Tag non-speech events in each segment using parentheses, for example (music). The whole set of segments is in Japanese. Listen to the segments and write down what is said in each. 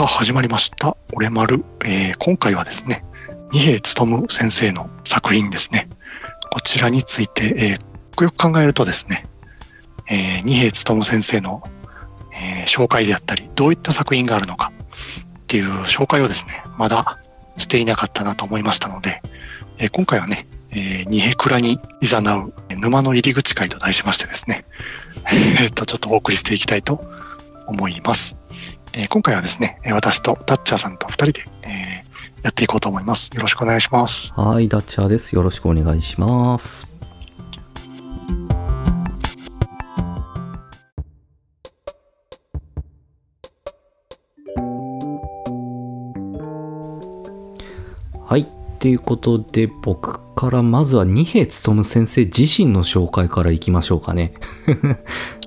さあ始まりました「俺丸、えー」今回はですね二平勉先生の作品ですね。こちらについて、えー、よく考えるとですね、えー、二平勉先生の、えー、紹介であったりどういった作品があるのかっていう紹介をですねまだしていなかったなと思いましたので、えー、今回はね、えー、二平倉に誘う沼の入り口会と題しましてですね、(laughs) えっとちょっとお送りしていきたいと思います。えー、今回はですね、私とダッチャーさんと2人で、えー、やっていこうと思います。よろしくお願いします。はい、ダッチャーです。よろしくお願いします。はい。ということで、僕からまずは二平勉先生自身の紹介からいきましょうかね。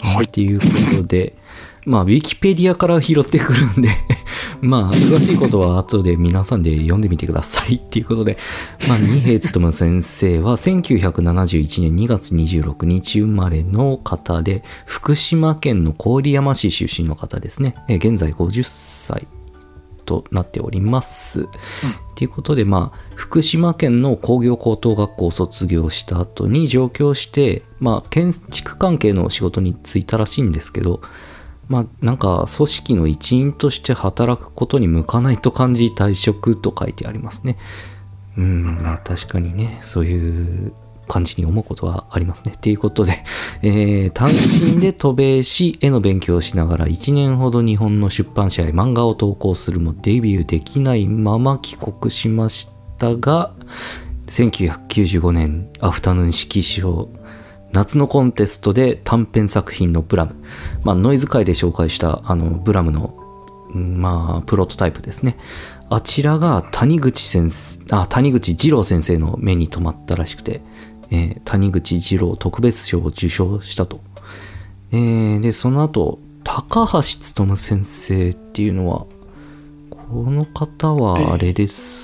はい。(laughs) ということで、まあ、ウィキペディアから拾ってくるんで (laughs) まあ、詳しいことは後で皆さんで読んでみてくださいっていうことで、まあ、二平勉先生は1971年2月26日生まれの方で、福島県の郡山市出身の方ですね。え現在50歳となっております。と、うん、いうことで、まあ、福島県の工業高等学校を卒業した後に上京して、まあ、建築関係の仕事に就いたらしいんですけど、まあなんか組織の一員として働くことに向かないと感じ退職と書いてありますね。うん、まあ確かにね、そういう感じに思うことはありますね。ということで、えー、単身で渡米し、絵の勉強をしながら1年ほど日本の出版社へ漫画を投稿するもデビューできないまま帰国しましたが、1995年アフタヌーン式賞夏のコンテストで短編作品のブラム、まあ、ノイズ界で紹介したあのブラムの、まあ、プロトタイプですね。あちらが谷口先生、あ、谷口二郎先生の目に留まったらしくて、えー、谷口二郎特別賞を受賞したと。えー、で、その後、高橋勉先生っていうのは、この方はあれです。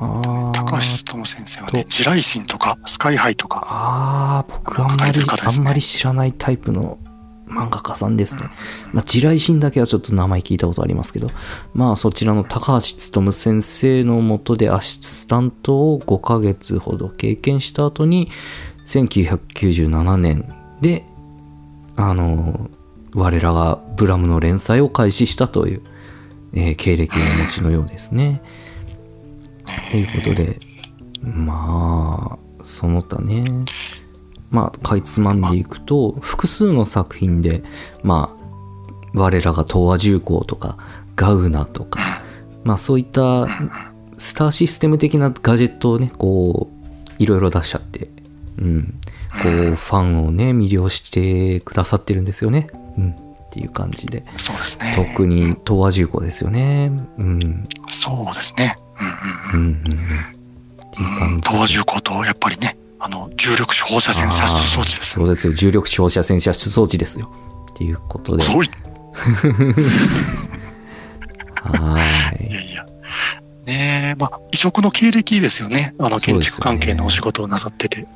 高橋智先生はね、地雷神とかスカイハイとか。ああ、僕あんまり、ね、あんまり知らないタイプの漫画家さんですね。うん、まあ、地雷神だけはちょっと名前聞いたことありますけど、まあそちらの高橋勉先生のもとでアシスタントを5ヶ月ほど経験した後に、1997年で、あの、我らがブラムの連載を開始したという、えー、経歴をお持ちのようですね。ということで、まあ、その他ね、まあ、かいつまんでいくと、複数の作品で、まあ、我らが東亜重工とか、ガウナとか、まあそういったスターシステム的なガジェットをね、こう、いろいろ出しちゃって、うん、こう、ファンをね、魅了してくださってるんですよね。うん。っていう感じで。そうですね。特に東亜重工ですよね。うん。そうですね。うんうんうん。うんういうん。東亜重工と、やっぱりね、あの、重力子放射線射出装置です、そうですよ。重力子放射線射出装置ですよ。っていうことで。いはい。いやいや。ねえ、まあ、異色の経歴ですよね。あの、建築関係のお仕事をなさってて。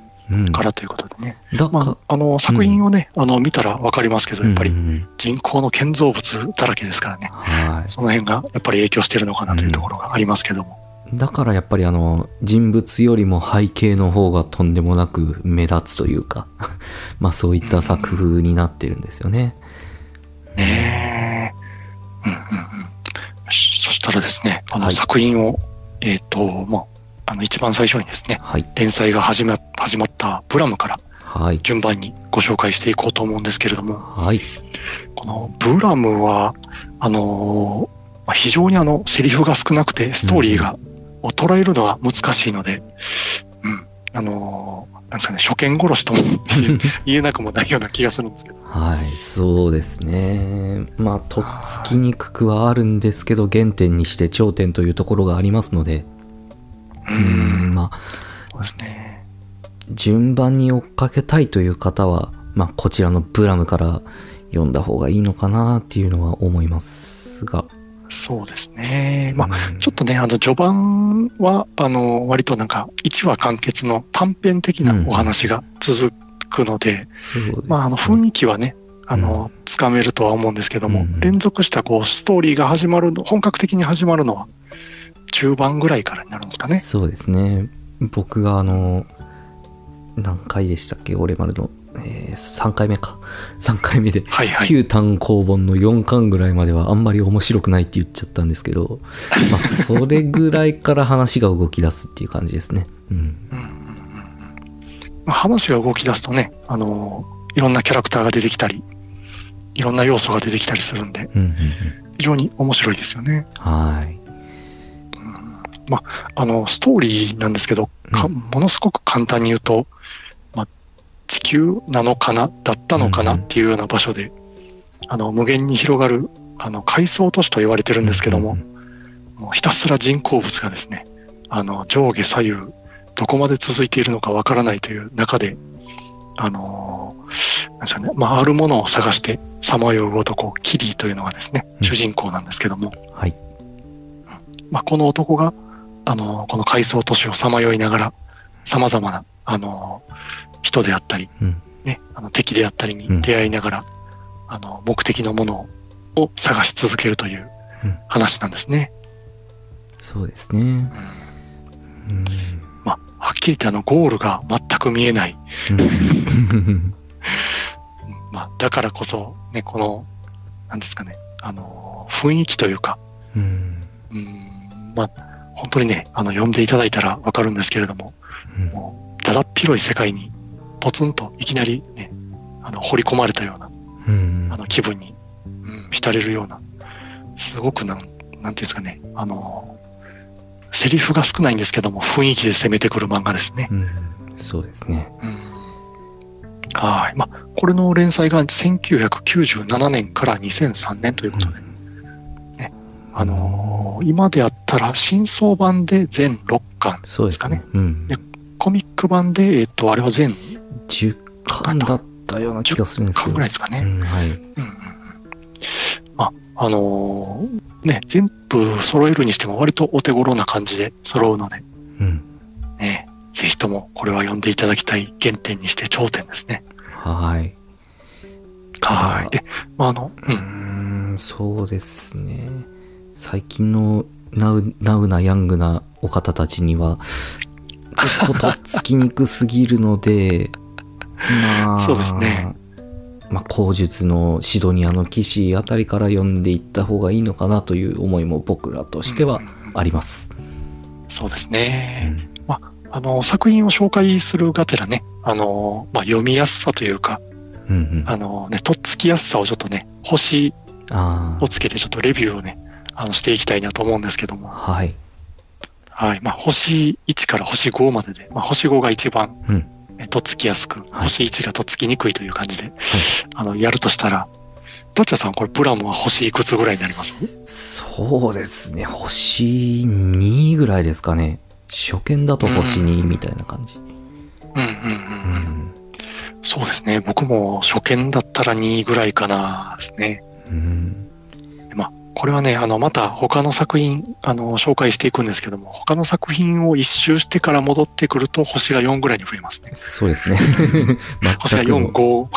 からということでね。うん、まあ、あの、作品をね、うん、あの、見たらわかりますけど、やっぱり人工の建造物だらけですからね。はい、その辺がやっぱり影響してるのかなというところがありますけども。だからやっぱりあの、人物よりも背景の方がとんでもなく目立つというか (laughs) まあそういった作風になってるんですよね。ねえ。うんうんうん。そしたらですね、あの作品を、はい、えっ、ー、と、まあ、あの一番最初にですね、はい、連載が始ま始まったブラムから順番にご紹介していこうと思うんですけれども、はい、このブラムはあのー、非常にあのセリフが少なくてストーリーが、を捉えるのは難しいので、うん、あのー、なんですかね、初見殺しとも言えなくもないような気がするんですけど。はい、そうですね。まあ、とっつきにくくはあるんですけど、原点にして頂点というところがありますので、うん、まあ、そうですね。順番に追っかけたいという方は、まあ、こちらのブラムから読んだ方がいいのかなっていうのは思いますが。そうですね。まあ、ちょっとね、あの、序盤は、あの、割となんか、1話完結の短編的なお話が続くので、うん、まあ、あの、雰囲気はね、あの、つかめるとは思うんですけども、うん連続したこう、ストーリーが始まるの、本格的に始まるのは、中盤ぐらいからになるんですかね。そうですね。僕があの、何回でしたっけ？俺丸の、えー、3回目か。(laughs) 3回目で、はいはい。旧単行本の4巻ぐらいまではあんまり面白くないって言っちゃったんですけど、(laughs) まあ、それぐらいから話が動き出すっていう感じですね。うん。うん話が動き出すとね、あの、いろんなキャラクターが出てきたり、いろんな要素が出てきたりするんで、うんうんうん。非常に面白いですよね。はい。あの、ストーリーなんですけど、かうん。ものすごく簡単に言うと、まあ、地球なのかな、だったのかなっていうような場所で、あの、無限に広がる、あの、海藻都市と言われてるんですけども、もうひたすら人工物がですね、あの、上下左右、どこまで続いているのかわからないという中で、あのーなんですかね、まあ、あるものを探してさまよう男、キリーというのがですね、うん。主人公なんですけども、はい。まあ、この男が、あのーこの海藻都市をさまよいながら、様々な、あのー人であったり、うんね、あの敵であったりうんに出会いながら、あの、目的のものを探し続けるといううん話なんですね。そうですね。うんうん。まあ、はっきり言ってあの、ゴールが全く見えない。うんうん (laughs) まあ、だからこそ、ね、この、なんですかね、あの、雰囲気というか、うん。うん、まあ、本当にね、あの、読んでいただいたらわかるんですけれども、うんもう、だだっ広い世界に、ポツンといきなりね、あの、掘り込まれたような、うんあの、気分に、うん、浸れるような、すごくなん、なんていうんですかね、あの、セリフが少ないんですけども、雰囲気で攻めてくる漫画ですね。うんそうですね。うんはい。まあ、これの連載が1997年から2003年ということで、あのー今であったら、新装版で全6巻、そうですかね。うんで。コミック版で、えっと、あれは全10巻だったような気がするんですけど。巻ぐらいですかね。うん、はい。うんまあ、あのーね、全部揃えるにしても割とお手頃な感じで揃うので、うん。ね、ぜひともこれは読んでいただきたい原点にして頂点ですね。はい。はい。で、まあ、あの、うーん、そうですね。最近のナウナウなヤングなお方たちには、ちょっととっつきにくすぎるので、(laughs) まあ、そうですね。まあ、口述のシドニアの騎士あたりから読んでいった方がいいのかなという思いも僕らとしてはうんうんうんあります。そうですうね。んあの、作品を紹介するがてらね、あの、まあ、読みやすさというか、うんうん。あのね、とっつきやすさをちょっとね、星あをつけてちょっとレビューをね、あの、していきたいなと思うんですけどあ、も、はい。はい。まあ、星1から星5までで、まあ、星5が一番、うんえとっつきやすく、はい星1がとっつきにくいという感じで、あの、やるとしたら、ダッチャさん、これ、プラムは星いくつぐらいになります？そうですね。星2ぐらいですかね。初見だと星2みたいな感じ。うんうんううんうん。ん。そうですね。僕も初見だったら2ぐらいかなですね。うん。これはね、あの、また他の作品、あの、紹介していくんですけども、他の作品を一周してから戻ってくると、星が4ぐらいに増えますね。そうですね。(laughs) 星が全く4、も、5。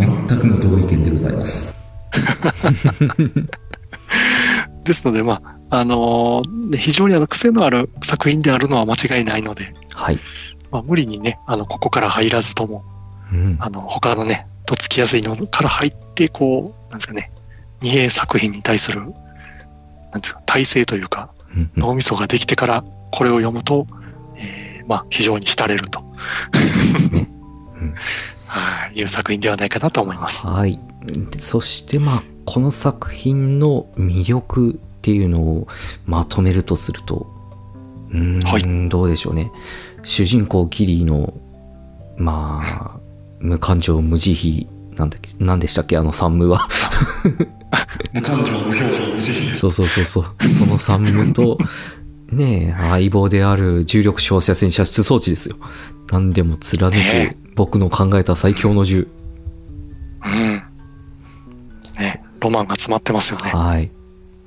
うん、全くの同意見でございます。(laughs) ですので、まあ、あのね非常にあの癖のある作品であるのは間違いないので、はい。まあ、無理にね、あの、ここから入らずとも、うん。あの、他のね、とっつきやすいのから入って、こう、なんですかね、二平作品に対する、なんですか、体制というか、脳みそができてからこれを読むと、えーまあ、非常に浸れると。(laughs) はい、いう作品ではないかなと思います。はい。でそして、まあ、この作品の魅力っていうのをまとめるとすると、うーん、はいどうでしょうね。主人公キリーの、まあ、無感情無慈悲、なんだっけ、なんでしたっけ、あの三無は。(laughs) 無 (laughs) 感情、無表情、無慈悲。そうそうそうそう。その三無と、(laughs) ねえ、相棒である重力照射戦射出装置ですよ。何でも貫くね僕の考えた最強の銃。うん。ね、ロマンが詰まってますよね。はい。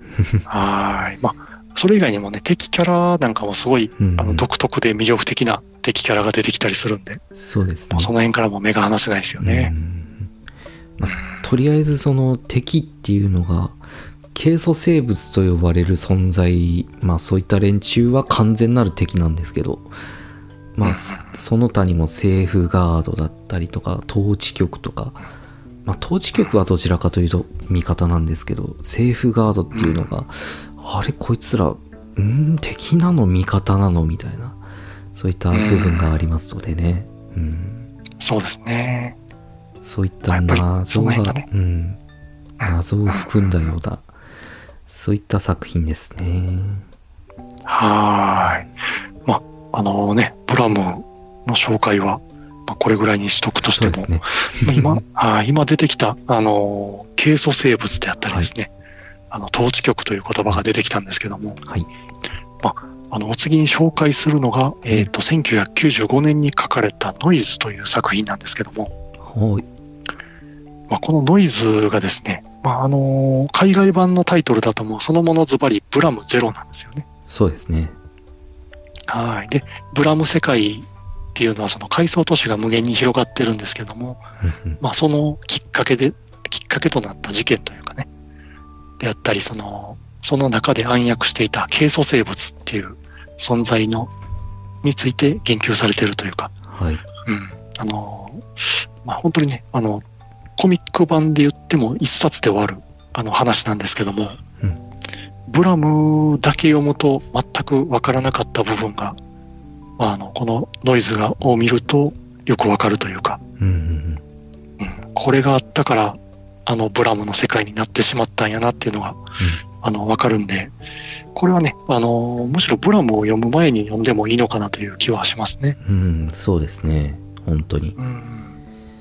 (laughs) はい。まあ、それ以外にもね、敵キャラなんかもすごい、うんうんあの、独特で魅力的な敵キャラが出てきたりするんで、そうですね。その辺からも目が離せないですよね。うんまあとりあえずその敵っていうのが、軽素生物と呼ばれる存在、まあそういった連中は完全なる敵なんですけど、まあその他にもセーフガードだったりとか、統治局とか、まあ統治局はどちらかというと味方なんですけど、セーフガードっていうのが、あれこいつら、ん敵なの味方なのみたいな、そういった部分がありますのでね。うん、そうですね。そういった謎が、その辺がねうん、謎を含んだような、そういった作品ですね。はーい。まあ、あのね、ブラムの紹介は、まあ、これぐらいにしとくとしても、ね。まあ今、はい今出てきた、あの、軽素生物であったりですね、あの、統治局という言葉が出てきたんですけども、はい。あの、お次に紹介するのが、えっ、と、1995年に書かれたノイズという作品なんですけども、はい。まあ、このノイズがですね、まあ、あの、海外版のタイトルだともうそのものズバリブラムゼロなんですよね。そうですね。はい。で、ブラム世界っていうのはその階層都市が無限に広がってるんですけども、まあそのきっかけで、きっかけとなった事件というかね、であったり、その、その中で暗躍していた軽素生物っていう存在の、について言及されているというか、はい。うん。あの、まあ本当にね、あの、コミック版で言っても一冊で終わる、あの話なんですけども、うんブラムだけ読むと全くわからなかった部分が、まあ、あの、このノイズがを見るとよくわかるというか、うんうんうん、これがあったから、あの、ブラムの世界になってしまったんやなっていうのが、あの、わかるんで、これはね、あの、むしろブラムを読む前に読んでもいいのかなという気はしますね。うん。うん、そうですね。本当に。うん。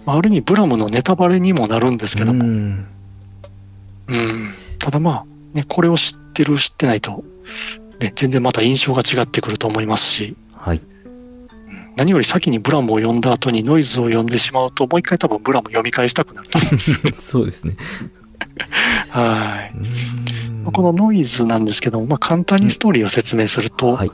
まあ、ある意味、ブラムのネタバレにもなるんですけども、うん。うん。ただまあ、ね、これを知ってる、知ってないと、ね、全然また印象が違ってくると思いますし、はい。うん何より先にブラムを読んだ後にノイズを読んでしまうと、もう一回多分ブラム読み返したくなると思うんですよ。(laughs) そうですね。はい。うんまあこのノイズなんですけども、まあ、簡単にストーリーを説明すると、はい。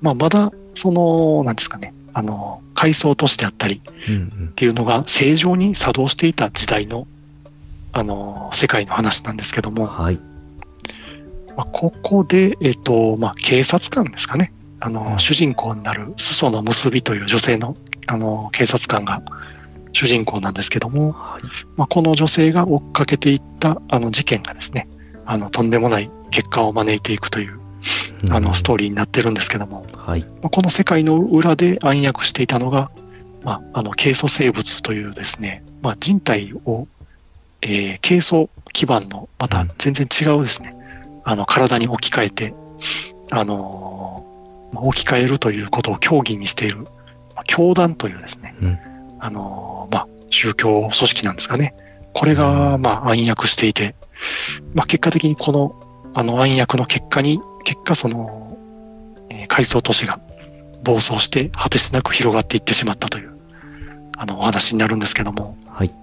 まあ、まだ、その、なんですかね、あの、階層都市であったりっていうのが正常に作動していた時代の、あの、世界の話なんですけども、はい。まあ、ここで、えっ、と、まあ、警察官ですかね。あの、うん主人公になる、裾野結びという女性の、あの、警察官が主人公なんですけども、はい。まあ、この女性が追っかけていった、あの、事件がですね、あの、とんでもない結果を招いていくという、あの、ストーリーになってるんですけども、はい。まあこの世界の裏で暗躍していたのが、まあ、あの、軽素生物というですね、まあ、人体を、えー軽素基盤の、また全然違うですね、あの、体に置き換えて、あのーまあ置き換えるということを競技にしている、まあ教団というですね、うん。あのーまあ、宗教組織なんですかね。これが、まあ、暗躍していて、まあ、結果的にこの、あの、暗躍の結果に、結果その、えー階層都市が暴走して果てしなく広がっていってしまったという、あの、お話になるんですけども、はい。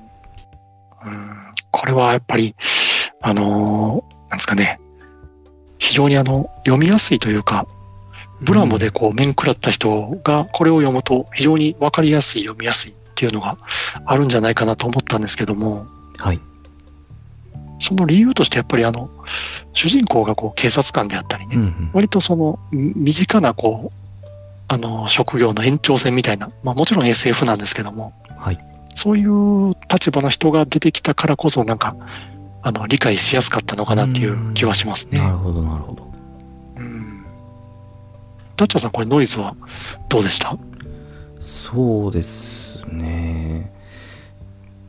うんこれはやっぱり、あのーなんですかね、非常にあの、読みやすいというか、ブラムでこう、面食らった人がこれを読むと非常にわかりやすい、読みやすいっていうのがあるんじゃないかなと思ったんですけども、はい。その理由としてやっぱりあの、主人公がこう、警察官であったりね、うんうん。割とその、み身近なこう、あの、職業の延長線みたいな、まあもちろん SF なんですけども、はい。そういう立場の人が出てきたからこそ、なんか、あの、理解しやすかったのかなっていう気はしますね。なるほど、なるほど。うん。ダッチャーさん、これノイズはどうでした？そうですね。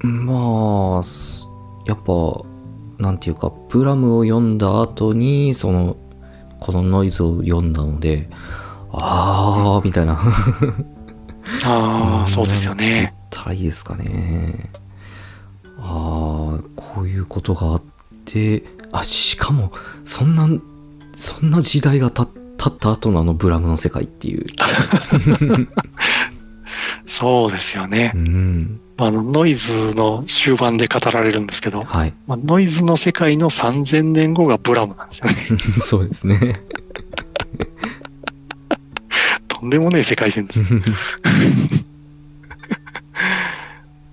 まあ、すやっぱ、なんていうか、プラムを読んだ後に、その、このノイズを読んだので、あー、みたいな。ああ、んそうですよね。言ったらいいですかね。ああ、こういうことがあって、あ、しかも、そんな、そんな時代がた経った後のあのブラムの世界っていう。(laughs) そうですよねう。ん。あの、ノイズの終盤で語られるんですけど、はい。まあ、ノイズの世界の3000年後がブラムなんですよね。(laughs) そうですね。(laughs) とんでもねえ世界線です。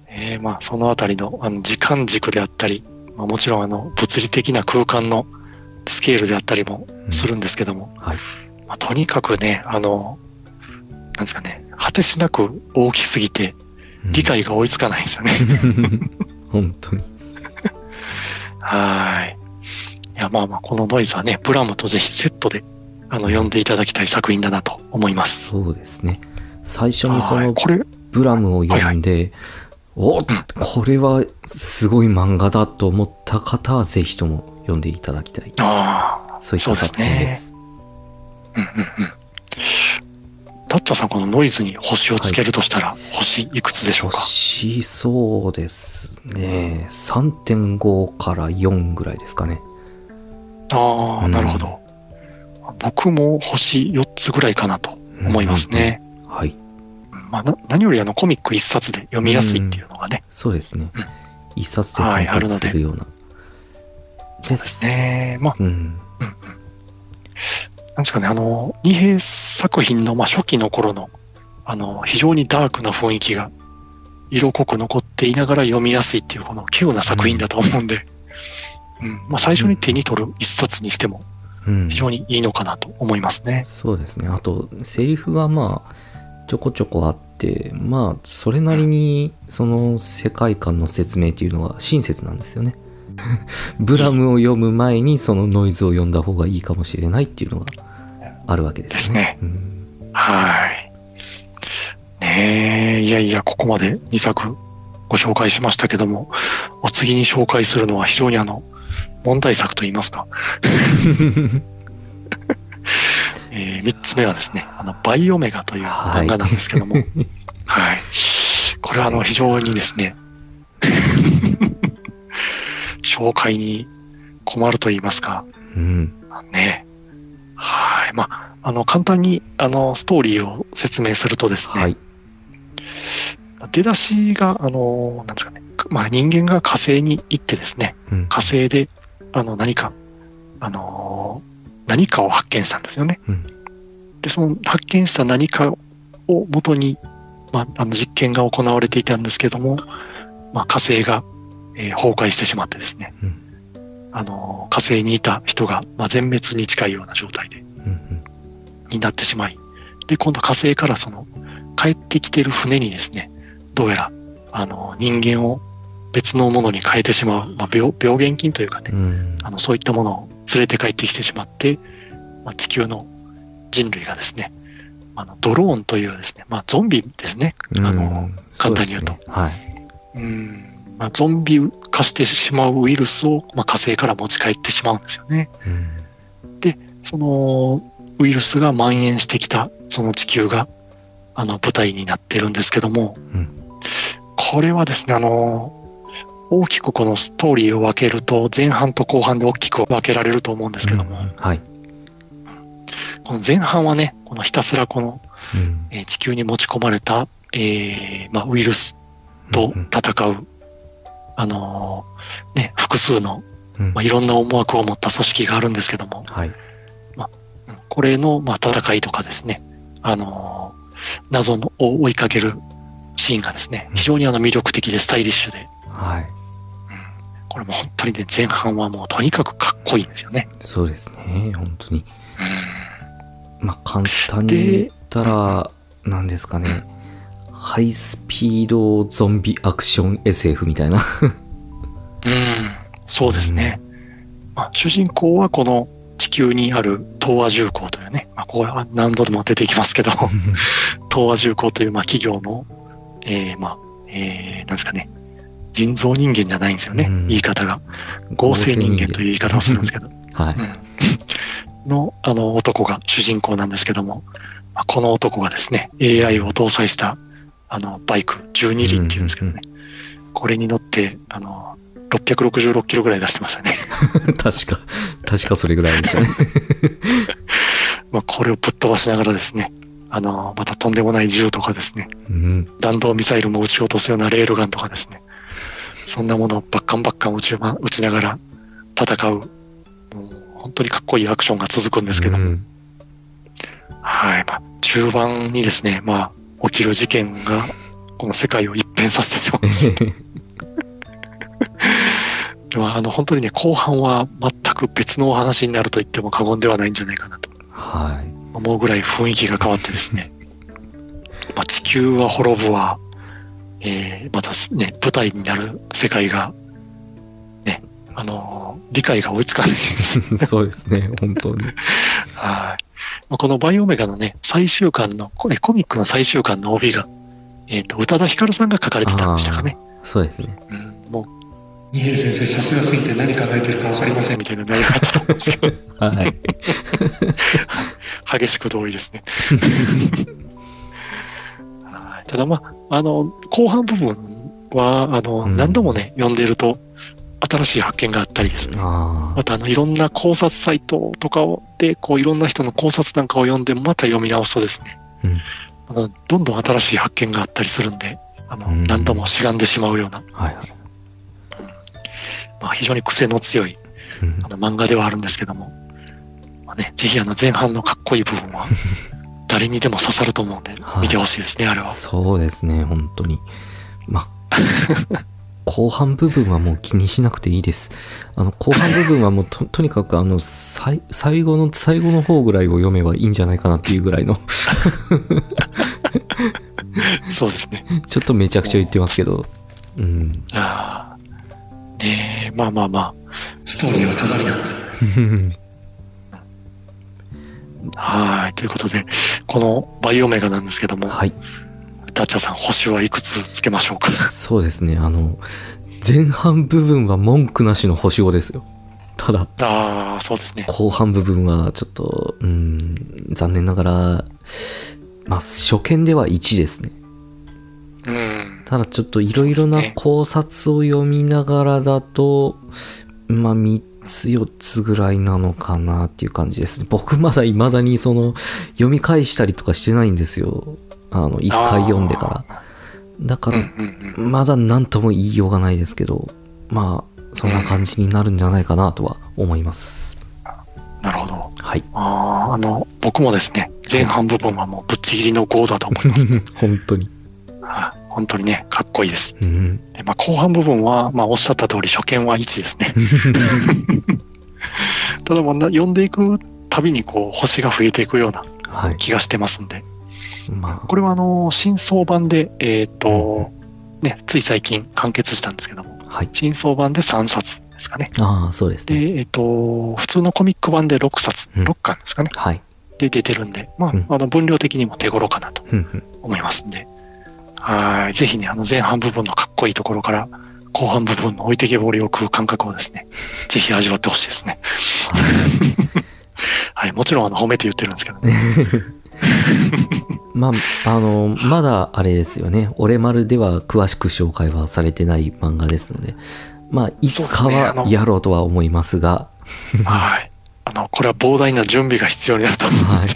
え (laughs) えー、まあ、そのあたりのあの時間軸であったり、まあ、もちろんあの物理的な空間のスケールであったりもするんですけども、うん、はいまあ、とにかくね、あの、なんですかね、果てしなく大きすぎて、理解が追いつかないんですよね。(laughs) 本当に。はい。いや、まあまあ、このノイズはね、ブラムとぜひセットで、あの、読んでいただきたい作品だなと思います。そうですね。最初にその、これ、ブラムを読んで、はいはい、お、うん、これはすごい漫画だと思った方はぜひとも読んでいただきたい。ああ、そういった作品です。うんうんうん。ダッチャさん、このノイズに星をつけるとしたら、はい、星いくつでしょうか？星、そうですね。3.5から4ぐらいですかね。ああ、なるほど。僕も星4つぐらいかなと思いますね。うん、はい。まあ、何よりあのコミック一冊で読みやすいっていうのがね。そうですね。一冊で完結するような。はい、そうですね。まあ、うん。うんうんなんですかね、あの、二平作品の、まあ、初期の頃の、あの、非常にダークな雰囲気が色濃く残っていながら読みやすいっていう、この稀有な作品だと思うんで、うん、うん、まあ、最初に手に取る一冊にしても、非常にいいのかなと思いますね。うん、そうですね。あと、セリフがまあ、ちょこちょこあって、まあ、それなりに、その世界観の説明っていうのは親切なんですよね。(laughs) ブラムを読む前にそのノイズを読んだ方がいいかもしれないっていうのがあるわけですね。ですね。うん、はい。ねえ、いやいや、ここまで2作ご紹介しましたけども、お次に紹介するのは非常にあの、問題作と言いますか。(laughs) えー、3つ目はですね、あの、バイオメガという漫画なんですけども、はい。はい、これはあの、非常にですね、紹介に困ると言いますか、うん、ね、はい。まあ、あの、簡単に、あの、ストーリーを説明するとですね、はい、出だしが、あの、なんですかね、まあ、人間が火星に行ってですね、うん、火星で、あの、何か、あの、何かを発見したんですよね。うん、で、その発見した何かをもとに、まあ、あの実験が行われていたんですけども、まあ、火星が、えー、崩壊してしまってですね、うん。あの、火星にいた人が、まあ、全滅に近いような状態で、うんうん、になってしまい、で、今度火星からその、帰ってきてる船にですね、どうやら、あの、人間を別のものに変えてしまう、まあ、病、病原菌というかね、うん、あの、そういったものを連れて帰ってきてしまって、まあ、地球の人類がですね、あの、ドローンというですね、まあ、ゾンビですね、あの、簡単に言うと。うね、はい。うんまあ、ゾンビ化してしまうウイルスを、まあ、火星から持ち帰ってしまうんですよね。うん、で、そのウイルスが蔓延してきたその地球があの舞台になってるんですけども、うん、これはですね、あの、大きくこのストーリーを分けると前半と後半で大きく分けられると思うんですけども、うん、はい、この前半はね、このひたすらこの、えー、地球に持ち込まれた、えーまあ、ウイルスと戦うあのー、ね、複数の、まあ、いろんな思惑を持った組織があるんですけども、はい。まあ、これの、まあ、戦いとかですね、あのー、謎のを追いかけるシーンがですね、非常にあの魅力的でスタイリッシュで、はい。うん、これも本当にね、前半はもうとにかくかっこいいんですよね。そうですね、本当に。うん。まあ、簡単に言ったら、なんですかね、ハイスピードゾンビアクション SF みたいな。うん、そうですね。まあ、主人公はこの地球にある東亜重工というね、まあ、ここは何度でも出てきますけど、(laughs) 東亜重工というまあ企業の、えー、まあ、えー、なんですかね、人造人間じゃないんですよね、うん、言い方が。合成人間という言い方をするんですけど。(laughs) はい。うん、の、あの、男が主人公なんですけども、まあ、この男がですね、AI を搭載したあの、バイク、12輪っていうんですけどね。これに乗って、あの、666キロぐらい出してましたね。(laughs) 確か、確かそれぐらいでしたね。(laughs) まあこれをぶっ飛ばしながらですね、あの、またとんでもない銃とかですね、うん、弾道ミサイルも撃ち落とすようなレールガンとかですね、そんなものをバッカンバッカン撃ち,、ま、撃ちながら戦う、もう本当にかっこいいアクションが続くんですけども、うん、はい、まあ、中盤にですね、まあ、起きる事件が、この世界を一変変させてしまうんですよ。(laughs) でもあの本当にね、後半は全く別のお話になると言っても過言ではないんじゃないかなとはい。思うぐらい雰囲気が変わってですね、(laughs) まあ、地球は滅ぶわ、えーまたね、舞台になる世界が、ね、あのー理解が追いつかないんです。(laughs) そうですね、本当に。はい。まあこのバイオメガのね、最終巻の、これコミックの最終巻の帯が、えっ、と、宇多田ヒカルさんが書かれてたんでしたかね。そうですね。うん、もう、二平先生さすがすぎて何考えてるかわかりませんみたいな内容だったんですけど、(laughs) はい。(laughs) 激しく同意ですね。(laughs) はいただまあ、あの、後半部分は、あの、うん何度もね、読んでいると、新しい発見があったりですね。あまた、あの、いろんな考察サイトとかをで、こう、いろんな人の考察なんかを読んで、また読み直すとですね、うんまたどんどん新しい発見があったりするんで、あの、うん何度もしがんでしまうような、あ。はいはい。まあ、非常に癖の強いうんあの漫画ではあるんですけども、まあね、ぜひあの前半のかっこいい部分は、(laughs) 誰にでも刺さると思うんでは、い見てほしいですね、あれは。そうですね、本当に。まあ、(laughs) 後半部分はもう気にしなくていいです。あの、後半部分はもうと、(laughs) とにかくあの、最、最後の、最後の方ぐらいを読めばいいんじゃないかなっていうぐらいの、(laughs) そうですね。(laughs) ちょっとめちゃくちゃ言ってますけど、うん。あーねえまあまあまあ、ストーリーは飾りなんですはい。ということで、このバイオメガなんですけども、はい。ダッチャーさん、星はいくつつけましょうか？そうですね、あの、前半部分は文句なしの星5ですよ。ただ、ああ、そうですね。後半部分はちょっと、うん、残念ながら、まあ、初見では1ですね。うん。ただちょっといろいろな考察を読みながらだと、まあ3つ4つぐらいなのかなっていう感じですね。僕まだ未だにその読み返したりとかしてないんですよ。あの、一回読んでから。だから。まだ何とも言いようがないですけど、まあ、そんな感じになるんじゃないかなとは思います。なるほど。はい。ああ、あの、僕もですね、前半部分はもうぶっちぎりの5だと思います。(laughs) 本当に。はい本当にね、かっこいいです。うん。でまあ、後半部分は、まあ、おっしゃった通り、初見は1ですね。(laughs) (laughs) ただ、まあな読んでいくたびに、こう、星が増えていくようなはい。気がしてますんで。まあ、これは、あの、新装版で、えっ、と、ね、つい最近完結したんですけども、はい。新装版で3冊ですかね。ああ、そうですで、ね。えっ、と、普通のコミック版で6冊、うん6巻ですかね。はい。で出てるんで、まあ、うんあの、分量的にも手頃かなと思いますんで、はい。ぜひね、あの、前半部分のかっこいいところから、後半部分の置いてけぼりを食う感覚をですね、(laughs) ぜひ味わってほしいですね。(laughs) はい。もちろん、あの、褒めて言ってるんですけどね。(laughs) (laughs) まあ、あの、まだあれですよね。俺丸では詳しく紹介はされてない漫画ですので、まあ、いつかはやろうとは思いますが、はい。あの、これは膨大な準備が必要になると思うので、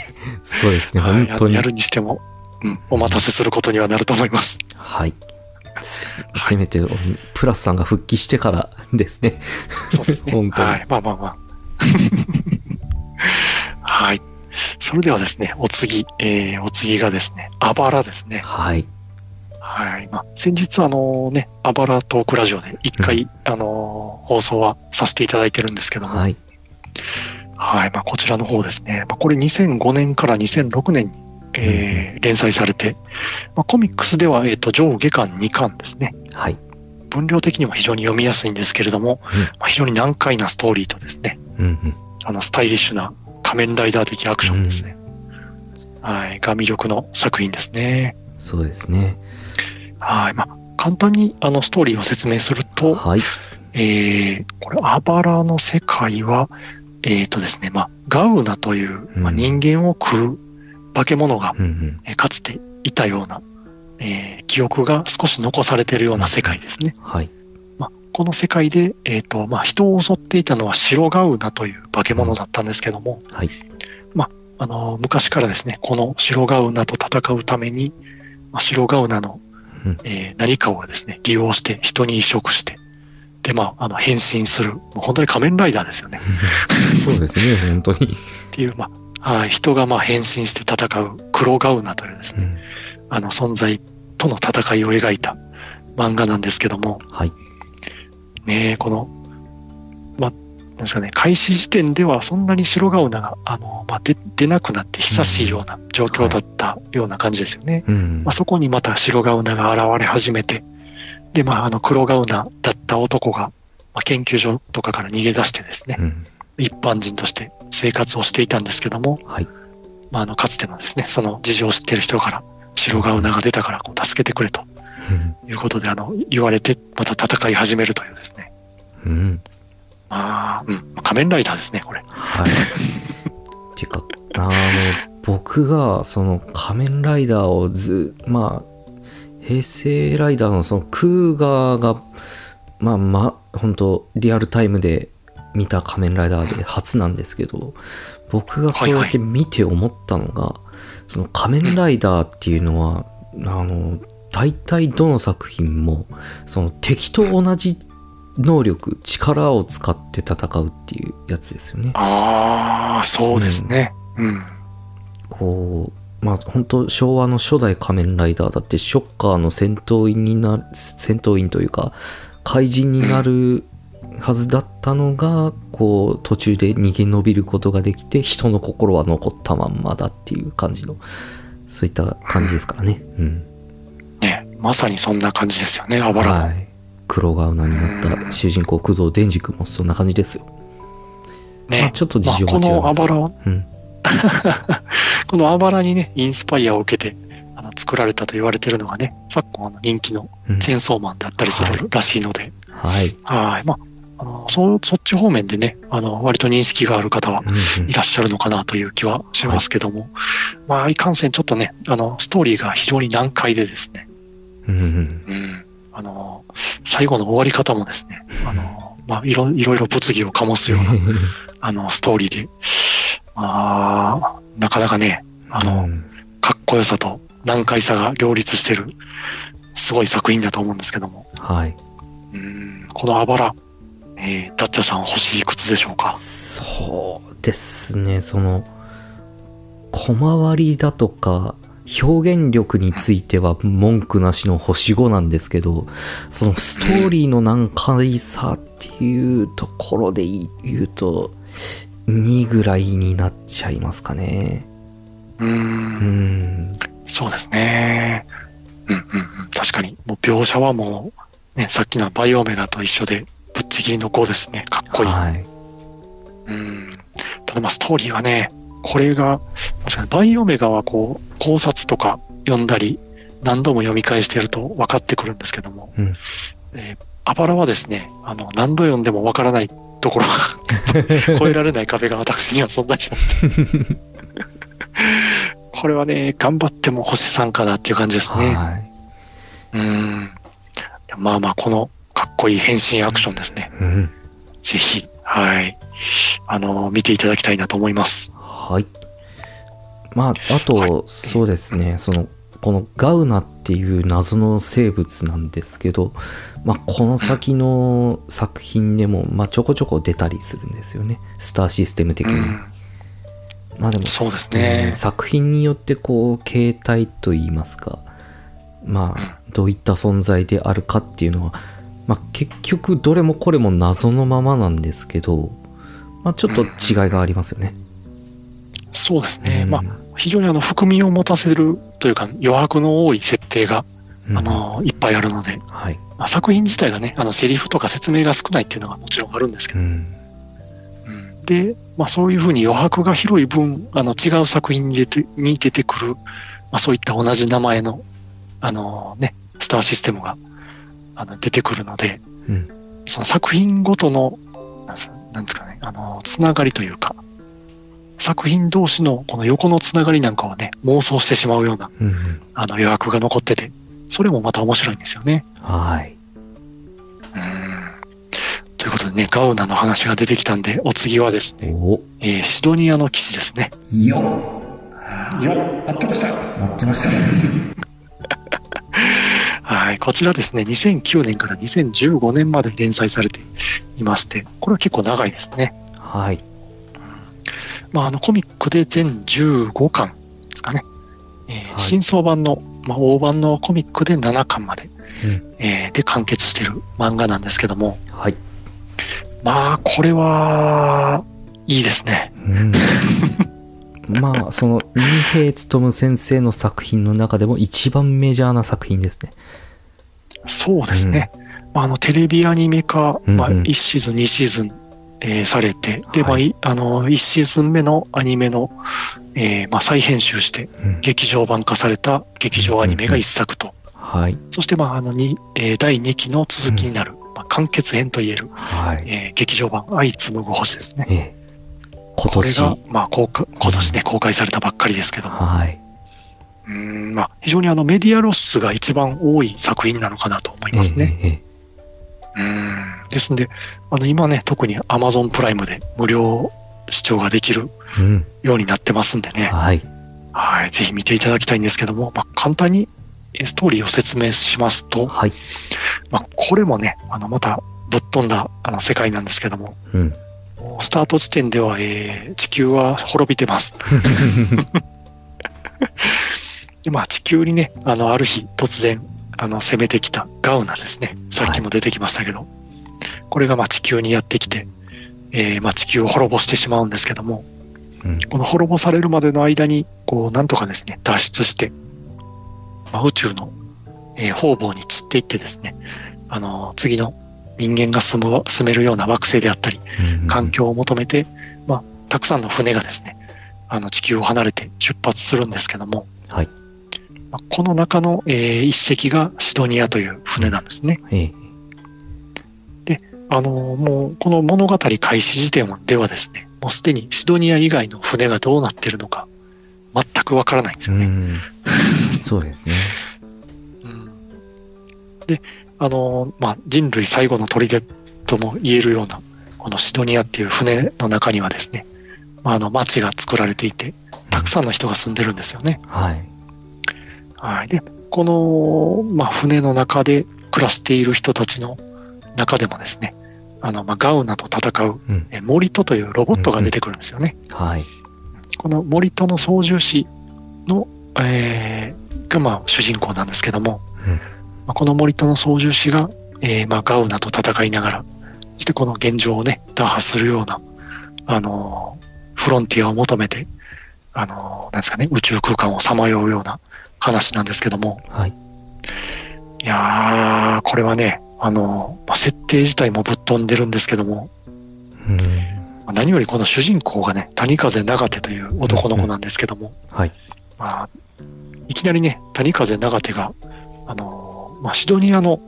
そうですね、はい本当に。やるにしても、うん、お待たせすることにはなると思います。はい。せせめて、プラスさんが復帰してからですね。そうですね。(laughs) 本当にはい。まあまあまあ。(laughs) はい。(laughs) それではですね、お次、えー、お次がですね、あばらですね。はい。はい。まあ、先日あのね、あばらトークラジオで一回、あの放送はさせていただいてるんですけども、はい。はい。まあ、こちらの方ですね、まあ、これ2005年から2006年に、えー連載されて、まあ、コミックスでは、えっ、と、上下巻2巻ですね。はい。分量的にも非常に読みやすいんですけれども、うんまあ、非常に難解なストーリーとですね、うんうん。あの、スタイリッシュな仮面ライダー的アクションですね。はい。が魅力の作品ですね。そうですね。はい。まあ、簡単にあのストーリーを説明すると、はい。えー、これ、アバラの世界は、えーとですね、まあ、ガウナという、まあ、うん人間を食う化け物が、うんうん。えーかつていたような、えー記憶が少し残されているような世界ですね。はい。まあ、この世界で、えーと、まあ、人を襲っていたのは白ガウナという化け物だったんですけども、はい。あの、昔からですね、この白ガウナと戦うために、まあ、白ガウナの、うんえー何かをですね、利用して人に移植して、で、まあ、あの、変身する、本当に仮面ライダーですよね。(laughs) そうですね、本当に。っていう、まあ、はい、人がまあ変身して戦う黒ガウナというですね、うんあの存在との戦いを描いた、漫画なんですけども、はい。ねえこの、まあ、なんですかね、開始時点ではそんなに白ガウナが、あの、まあ、出出なくなって久しいような状況だったような感じですよね。うんまあ、。そこにまた白ガウナが現れ始めて、で、まあ、あの黒ガウナだった男が、まあ、研究所とかから逃げ出してですね、うん。一般人として生活をしていたんですけども、はい。まあ、あの、かつてのですね、その事情を知ってる人から、白ガウナが出たからこう助けてくれと (laughs) いうことで、あの、言われて、また戦い始めるというですね。うん。まあ、うん、仮面ライダーですね、これ。はい。っ (laughs) ていうか、あの、僕が、その仮面ライダーをず、まあ、平成ライダーのそのクーガーが、まあまあ、本当リアルタイムで見た仮面ライダーで初なんですけど、僕がそうやって見て思ったのが、その仮面ライダーっていうのは、あの、大体どの作品も、その敵と同じ能力、力を使って戦うっていうやつですよね。ああ、そうですね。うん。こう、まあ本当昭和の初代仮面ライダーだってショッカーの戦闘員になる、戦闘員というか怪人になるはずだったのが、こう途中で逃げ延びることができて人の心は残ったまんまだっていう感じの、そういった感じですからね。うん。ね、まさにそんな感じですよね、あばらの。はい。黒ガウナになった主人公工藤伝次君もそんな感じですよ。まあね、ちょっと事まあ、情がこ違います。のあばらは、うん。(laughs) このあばらにね、インスパイアを受けて、あの作られたと言われてるのがね、昨今あの人気のうんチェーンソーマンだったりするらしいので、はい。はい。まあ、あの、そ、そっち方面でね、あの、割と認識がある方はうんうんいらっしゃるのかなという気はしますけども、まあ、いかんせんちょっとね、あの、ストーリーが非常に難解でですね、うん。うん。うん。あの、最後の終わり方もですね、あの、まあ、いろ、いろいろ物議を醸すような、あの、ストーリーで、まあ、なかなかね、あの、うん。かっこよさと難解さが両立してる、すごい作品だと思うんですけども、はい。うん、このあばら、えー、ダッチャさん星いくつでしょうか？そうですね、その、小回りだとか、表現力については文句なしの星5なんですけど、そのストーリーの難解さっていうところで言うと、2ぐらいになっちゃいますかね。うー、うんん。そうですね。うんうんうん、確かに、もう描写はもう、ね、さっきのバイオメガと一緒で、ぶっちぎりの5ですね。かっこいい。はい。うん。ただまあストーリーはね、これが、確かにバイオメガはこう、考察とか読んだり、何度も読み返してると分かってくるんですけども、うんえーアバラはですね、あの、何度読んでも分からないところが、(laughs) 超えられない壁が私には存在しまして。これはね、頑張っても星3かなっていう感じですね。はい。うん。まあまあ、このかっこいい変身アクションですね。うん。ぜひ、はい。あの、見ていただきたいなと思います。はい。まあ、あと、はいそうですね、その、このガウナっていう謎の生物なんですけど、まあ、この先の作品でも、まあ、ちょこちょこ出たりするんですよね。スターシステム的に。うん。まあでも、そうですねうん作品によってこう、形態といいますか、まあ、どういった存在であるかっていうのは、まあ、結局どれもこれも謎のままなんですけど、まあ、ちょっと違いがありますよね。そうですね。うんまあ、非常にあの、含みを持たせるというか、余白の多い設定が、うんあの、いっぱいあるので、はい。まあ、作品自体がね、あの、セリフとか説明が少ないっていうのがもちろんあるんですけど、うん。うんで、まあ、そういうふうに余白が広い分、あの、違う作品に出てに出てくる、まあ、そういった同じ名前の、あのね、スターシステムが、あの、出てくるので、うんその作品ごとの、なんですなんですかね、あの、つながりというか、作品同士のこの横のつながりなんかをね、妄想してしまうような、うんうん。あの、余白が残ってて、それもまた面白いんですよね。はい。うん。ということでね、ガウナの話が出てきたんで、お次はですね、おえーシドニアの騎士ですね。よいや、合ってました。待ってましたね。(laughs) はい、こちらですね、2009年から2015年まで連載されていまして、これは結構長いですね。はい。まあ、あの、コミックで全15巻ですかね。えーはい新装版のまあ、大判のコミックで7巻まで、うんえーで完結してる漫画なんですけども、はい。まあ、これは、いいですね。うん。(laughs) まあ、その、二平勉先生の作品の中でも一番メジャーな作品ですね。そうですね。まあ、あの、テレビアニメ化、まあ、うんうん1シーズン、2シーズン、えーされて、で、まあ、はいいあの、1シーズン目のアニメの、えーまあ、再編集して、うん劇場版化された劇場アニメが1作と、はい。そして、まあ、あの、にえー第2期の続きになる、まあ、完結編といえる、はい。えー劇場版、愛紡ぐ星ですね。ええ。今これが年。、まあ、公開今年ね、公開されたばっかりですけども、はい。うーん、まあ、非常にあの、メディアロスが一番多い作品なのかなと思いますね。ええ。えうーん。ですんで、あの、今ね、特に Amazon プライムで無料視聴ができる。ようになってますんでね、はい。はい、ぜひ見ていただきたいんですけども、まあ、簡単にえストーリーを説明しますと、はい。まあ、これもね、あの、またぶっ飛んだあの世界なんですけども、うん。スタート地点では、えー地球は滅びてます。(laughs) (laughs) で、まあ、地球にね、あの、ある日突然、あの、攻めてきたガウナですね。さっきも出てきましたけど、これがまあ地球にやってきて、えーまあ地球を滅ぼしてしまうんですけども、うん。この滅ぼされるまでの間に、こう、なんとかですね、脱出して、まあ、宇宙の、えー方々に散っていってですね、あの、次の人間が住む、住めるような惑星であったり、環境を求めて、まあ、たくさんの船がですね、あの地球を離れて出発するんですけども、はい。まあこの中の、えー一隻がシドニアという船なんですね。ええ。あのもうこの物語開始時点ではですね、もうすでにシドニア以外の船がどうなってるのか全くわからないんですよね。うん。そうですね。(laughs) うんで、あのまあ、人類最後の砦とも言えるような、このシドニアっていう船の中にはですね、まあ、あの町が作られていて、たくさんの人が住んでるんですよね。はい。はい。で、この、まあ、船の中で暮らしている人たちの中でもですね、あの、まあ、ガウナと戦う、うん。えモリトというロボットが出てくるんですよね。はい。このモリトの操縦士の、えーが、まあ、主人公なんですけども、うんまあ、このモリトの操縦士が、えーまあ、ガウナと戦いながら、そしてこの現状をね、打破するような、あのーフロンティアを求めて、あのーなんですかね、宇宙空間をさまようような話なんですけども、はい。いやー、これはね、あの、まあ、設定自体もぶっ飛んでるんですけども、うん。まあ何よりこの主人公がね、谷風長手という男の子なんですけども、はい。まあ、いきなりね、谷風長手が、あの、まあ、シドニアの、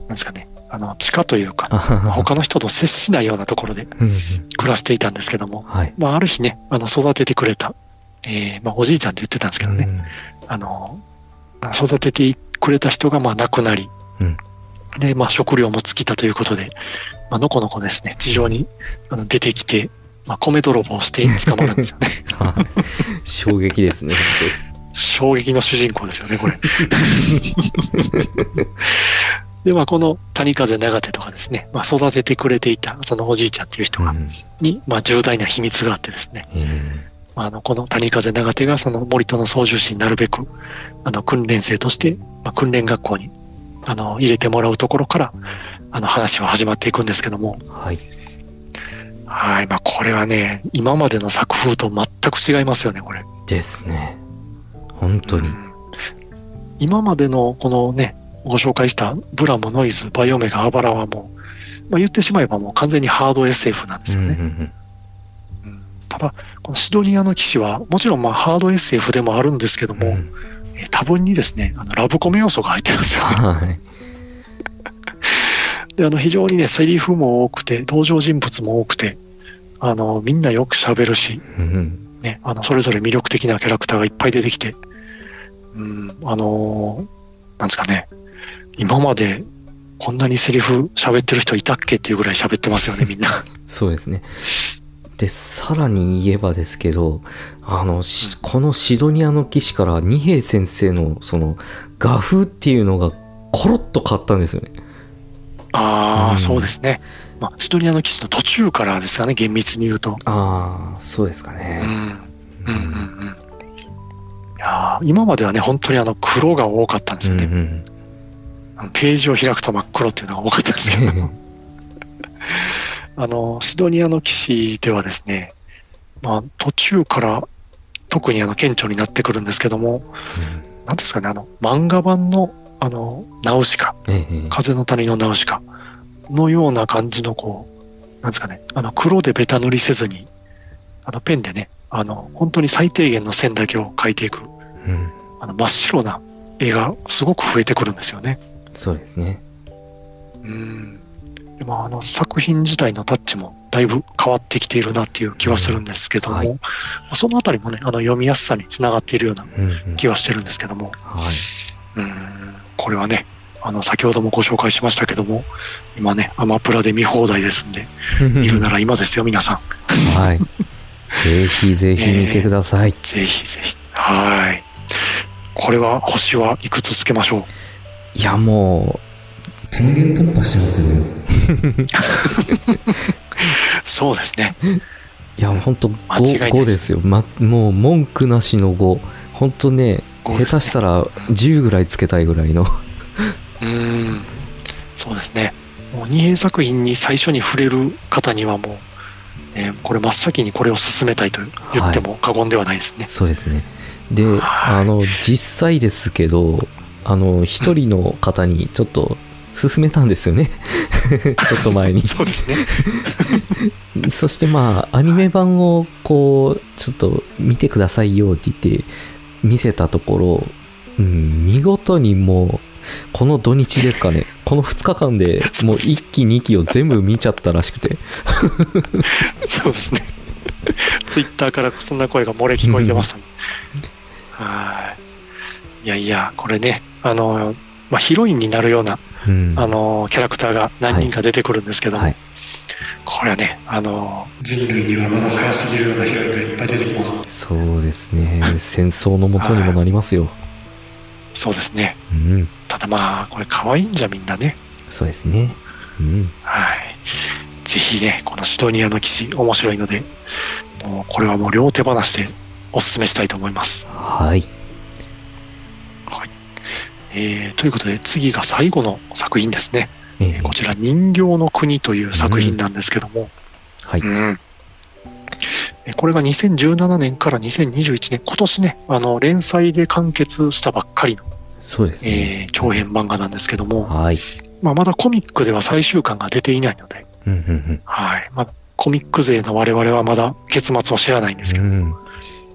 なんですかね、あの、地下というか、(laughs) 他の人と接しないようなところで暮らしていたんですけども、はい。まあ、ある日ね、あの、育ててくれた、えーまあ、おじいちゃんって言ってたんですけどね、うん。あの、育ててくれた人がまあ亡くなり、うん。で、まあ食料も尽きたということで、まあのこのこですね、地上にあの出てきて、まあ米泥棒をして捕まるんですよね。は (laughs) い衝撃ですね。衝撃の主人公ですよね、これ。で、まあこの谷風長手とかですね、まあ育ててくれていたそのおじいちゃんっていう人が、うん。に、まあ重大な秘密があってですね、えまあ、あのこの谷風長手がその森との操縦士になるべくあの訓練生として、まあ、訓練学校にあの入れてもらうところからあの話は始まっていくんですけどもーはい。はい、まあ、これはね今までの作風と全く違いますよねこれですね。本当にう。ん今までのこのねご紹介したブラムノイズバイオメガアバラはもう、まあ、言ってしまえばもう完全にハード SF なんですよね、うんうんただこのシドニアの騎士はもちろんまあハード SF でもあるんですけども、うん多分にですね、あのラブコメ要素が入ってるんですよね。はい。で、あの、非常にね、セリフも多くて、登場人物も多くて、あの、みんなよく喋るし、うんうんね、あの、それぞれ魅力的なキャラクターがいっぱい出てきて、うん、あのなんですかね、今までこんなにセリフ喋ってる人いたっけっていうぐらい喋ってますよね、みんな。(laughs) そうですね。で、さらに言えばですけど、あの、しこのシドニアの騎士から二平先生のその画風っていうのがコロッと変わったんですよね。ああ、うんそうですね。まあ、シドニアの騎士の途中からですかね、厳密に言うと。ああ、そうですかうね。ん。うんうんうん。いやー今まではね、本当にあの黒が多かったんですよね。うんうんページを開くと真っ黒っていうのが多かったんですけど、(laughs) あの、シドニアの騎士ではですね、まあ、途中から特にあの顕著になってくるんですけども、なんですかね、あの、漫画版の、あの、ナウシカ、ええ風の谷のナウシカのような感じの、こう、なんですかね、あの、黒でベタ塗りせずに、あの、ペンでね、あの、本当に最低限の線だけを描いていく、うんあの、真っ白な絵がすごく増えてくるんですよね。そうですね。うん。でまあ、あの、作品自体のタッチもだいぶ変わってきているなっていう気はするんですけども、はいまあそのあたりもね、あの、読みやすさにつながっているようなうんうん気はしてるんですけども、はい。うん、これはね、あの、先ほどもご紹介しましたけども、今ね、アマプラで見放題ですんで、(laughs) 見るなら今ですよ、皆さん。はい。ぜひぜひ見てください。ぜひぜひ。はい。これは、星はいくつつけましょう？いや、もう、天元突破しますよね。(laughs) そうですね。いや、ほんと間違いない 5, ですよ。ま、もう文句なしの5。ほんとね、5ですね下手したら10ぐらいつけたいぐらいの。うん。そうですね。もう二平作品に最初に触れる方にはもう、ね、これ真っ先にこれを進めたいと言っても過言ではないですね。そうですね。で、はいあの、実際ですけど、あの、一人の方にちょっと勧めたんですよね。(laughs) ちょっと前に。そうですね。(laughs) そしてまあ、アニメ版をこう、ちょっと見てくださいよって言って、見せたところ、うん、見事にもう、この土日ですかね、(laughs) この2日間でもう1期2期を全部見ちゃったらしくて、そうですね。ツイッターからそんな声が漏れ聞こえてましたね。はい。いやいや、これね、あの、まあ、ヒロインになるような、うん、あの、キャラクターが何人か出てくるんですけども、はいこれはね、あの、人類にはまだ早すぎるようなヒロインがいっぱい出てきます。そうですね、戦争のもとにもなりますよ。そうですね。うん、ただまあ、これ可愛いんじゃみんなね。そうですね。うん、はい。ぜひね、このシドニアの騎士、面白いので、もうこれはもう両手放しでお勧めしたいと思います。はい。えーということで、次が最後の作品ですね。えーえーこちら、人形の国という作品なんですけども、はい。うんえーこれが2017年から2021年、今年ね、あの、連載で完結したばっかりの、そうですね。えー長編漫画なんですけども、はい。まあ、まだコミックでは最終巻が出ていないので、うん、うん、はい。まあ、コミック勢の我々はまだ結末を知らないんですけど、うん。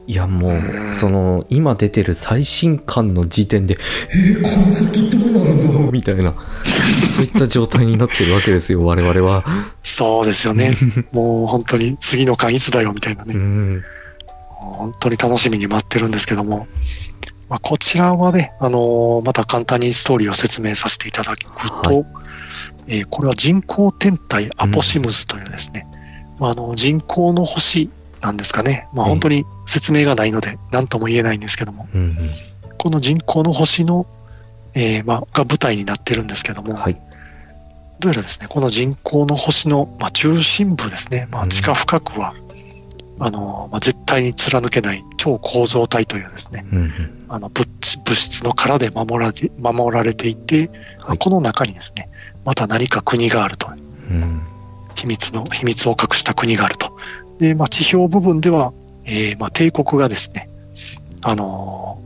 うん。いや、もうんう、その、今出てる最新刊の時点で、えー、この先どうなるの？みたいな、そういった状態になってるわけですよ、(laughs) 我々は。そうですよね。(laughs) もう本当に次の巻いつだよみたいなね、うん。本当に楽しみに待ってるんですけども、まあ、こちらはね、あのーまた簡単にストーリーを説明させていただくと、はえーこれは人工天体アポシムズというですね、まあ、あの人工の星なんですかね、まあ、ええ本当に説明がないので何とも言えないんですけども、うん、うん。この人工の星の、えーまあ、が舞台になってるんですけども、はい。どうやらですね、この人工の星の、まあ、中心部ですね、ま地下深くは、あのまあ、絶対に貫けない超構造体というですね、うん、うん。あの物質物質の殻で守られ守られていて、まあはいこの中にですね、また何か国があると、うん。秘密の、秘密を隠した国があると。で、まあ、地表部分では、えーまあ、帝国がですね、あのー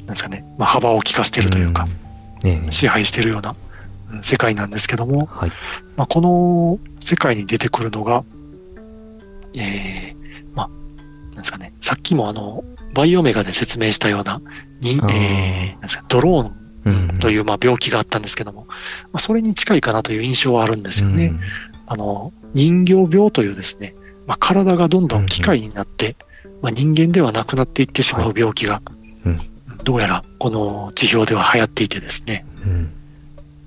なんですかね、まあ、幅を利かしているというか、ん。ねえ支配しているようなうん世界なんですけども、はい。まあ、この世界に出てくるのが、えー、まあ、なんですかね、さっきもあの、バイオメガで説明したような、にえー、なんですか、ドローンうん。というまあ病気があったんですけども、まあ、それに近いかなという印象はあるんですよね。うんあの、人形病というですね、まあ、体がどんどん機械になって、まあ、人間ではなくなっていってしまう病気が、うんどうやらこの地表では流行っていてですね、うん。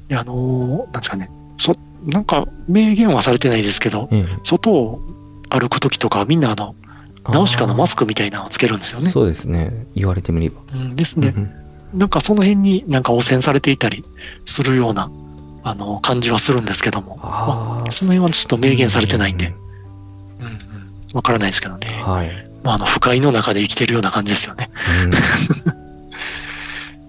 であのーなんですかね、そ、なんか明言はされてないですけど、ええ外を歩くときとかはみんなあの、ナウシカのマスクみたいなのをつけるんですよね。そうですね。言われてみれば。うん、ですねう。んなんかその辺になんか汚染されていたりするような、あの、感じはするんですけども、ああ。その辺はちょっと明言されてないんで、うん、わからないですけどね。はい。まあ、あの、不快の中で生きてるような感じですよね。うん (laughs)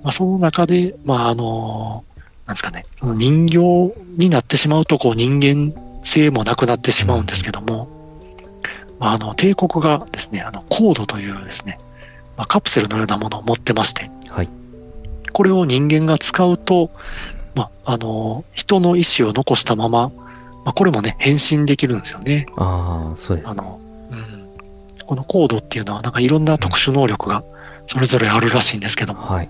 まあ、その中で、まあ、あの、なんですかね、その人形になってしまうと、こう、人間性もなくなってしまうんですけども、まあ、あの、帝国がですね、あの、コードというですね、まあ、カプセルのようなものを持ってまして、はい。これを人間が使うと、まあ、あの、人の意思を残したまま、まあ、これもね、変身できるんですよね。ああ、そうです。あの、うん。このコードっていうのは、なんかいろんな特殊能力がそれぞれあるらしいんですけども、はい。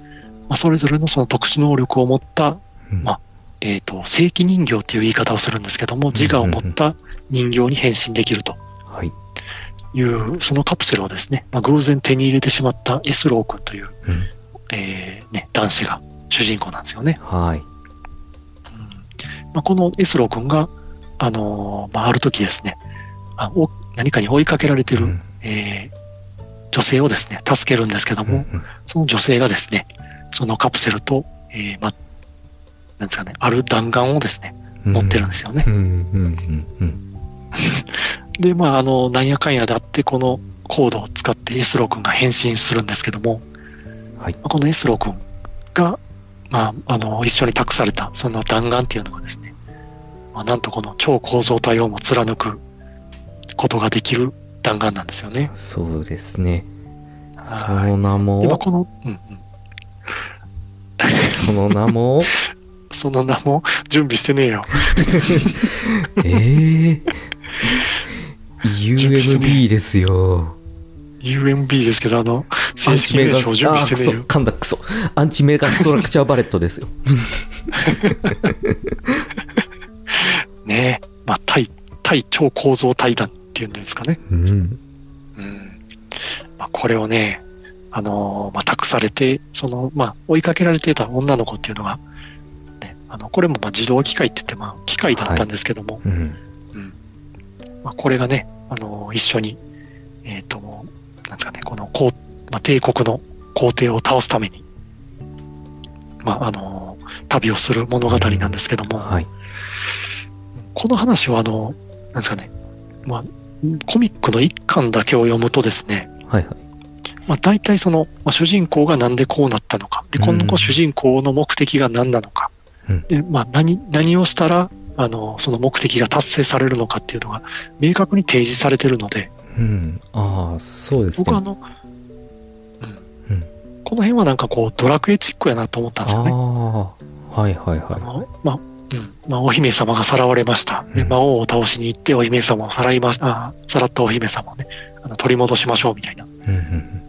まあ、それぞれのその特殊能力を持った、うんまあえっ、と、正規人形っていう言い方をするんですけども、自我を持った人形に変身できるとはい。いう、そのカプセルをですね、まあ、偶然手に入れてしまったエスロー君という、うんえーね、男子が主人公なんですよね。はい。うんまあ、このエスロー君が、あのーまあ、ある時ですね、あお何かに追いかけられてる、うん。えー女性をですね、助けるんですけども、うんその女性がですね、そのカプセルと、えーまあ、なんですかね、ある弾丸をですね、うん。持ってるんですよね。うんうんうんうん。(laughs) で、まあ、あの、なんやかんやであって、このコードを使ってエスロー君が変身するんですけども、はい。まあこのエスロー君が、まあ、あの、一緒に託された、その弾丸っていうのがですね、まあ、なんとこの超構造体をも貫くことができる弾丸なんですよね。そうですね。そはいの名も？で、まあ、この、うんうん、(laughs) その名も、(laughs) その名も？準備してねえよ。(laughs) ええ UMB ですよ。UMB ですけど、あの、ア正式名称準備してねえよ。噛んだクソ。アンチメガストラクチャーバレットですよ。ねえ。まあ、対、対超構造体弾っていうんですかね。うん。うん。まあ、これをね、あのーまあ、託されて、その、まあ、追いかけられていた女の子っていうのが、ね、あの、これもまあ自動機械って言って、まあ、機械だったんですけども、うん。まあ、これがね、あのー一緒に、えっ、と、なんですかね、この皇、まあ、帝国の皇帝を倒すために、まあ、あのー旅をする物語なんですけども、はい。この話はあの、なんですかね、まあ、コミックの一巻だけを読むとですね、はいはい。まあ、大体その、まあ、主人公がなんでこうなったのか、で、うん今後主人公の目的が何なのか、うんで、まあ、何、何をしたら、あの、その目的が達成されるのかっていうのが明確に提示されてるので、うん。ああ、そうですね。僕はあの、うん。うんこの辺はなんかこう、ドラクエチックやなと思ったんですあよね。あ、はいはいはあの、まあ、うん。まあ、お姫様がさらわれました。で、うん魔王を倒しに行って、お姫様をさらいました。あさらったお姫様をね、あの取り戻しましょうみたいな。い。うんうん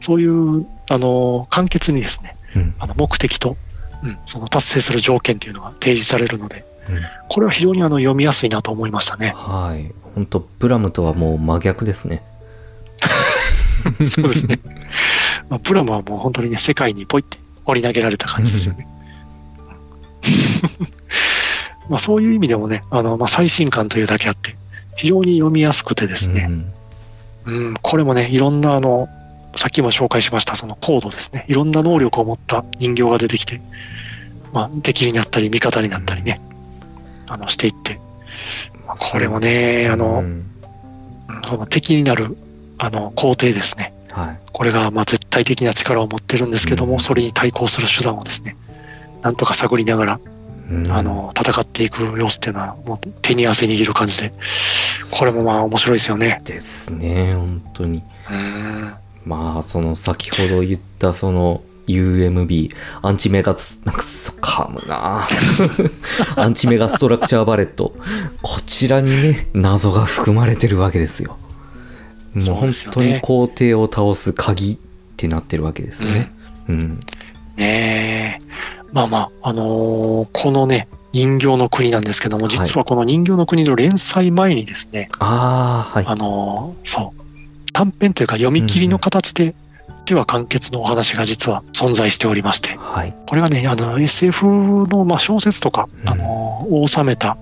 そういう、あの、簡潔にですね、うん。うんあの、目的と、うん、その達成する条件っていうのが提示されるので、うんこれは非常にあの、読みやすいなと思いましたね。はい。本当プラムとはもう真逆ですね。(laughs) そうですね。まあ、プラムはもう本当にね、世界にポイって折り投げられた感じですよね。(laughs) まあ、そういう意味でもね、あの、まあ、最新刊というだけあって、非常に読みやすくてですね、うん。うん、これもね、いろんなあの、さっきも紹介しました、そのコードですね。いろんな能力を持った人形が出てきて、まあ、敵になったり、味方になったりね、あの、していって、まあこれもね、あうの、んうん。その敵になる、あの、皇帝ですね。はい。これが、まあ、絶対的な力を持ってるんですけども、うん。それに対抗する手段をですね、なんとか探りながら、うんあ、の、戦っていく様子っていうのは、もう手に汗握る感じで、これもまあ、面白いですよね。ですね、本当に。うん。まあ、その先ほど言ったその AMB、アンチメガス、なんかそ噛むな (laughs) アンチメガストラクチャーバレット。こちらにね、謎が含まれてるわけですよ。もう本当に皇帝を倒す鍵ってなってるわけですよね。うん。ねえ。まあまあ、あのーこのね、人形の国なんですけども、はい実はこの人形の国の連載前にですね、ああ、はい。あのーそう、短編というか読み切りの形で、では完結のお話が実は存在しておりまして、はい。これはね、あの、SF の、まあ、小説とか、うんあのーを収めた、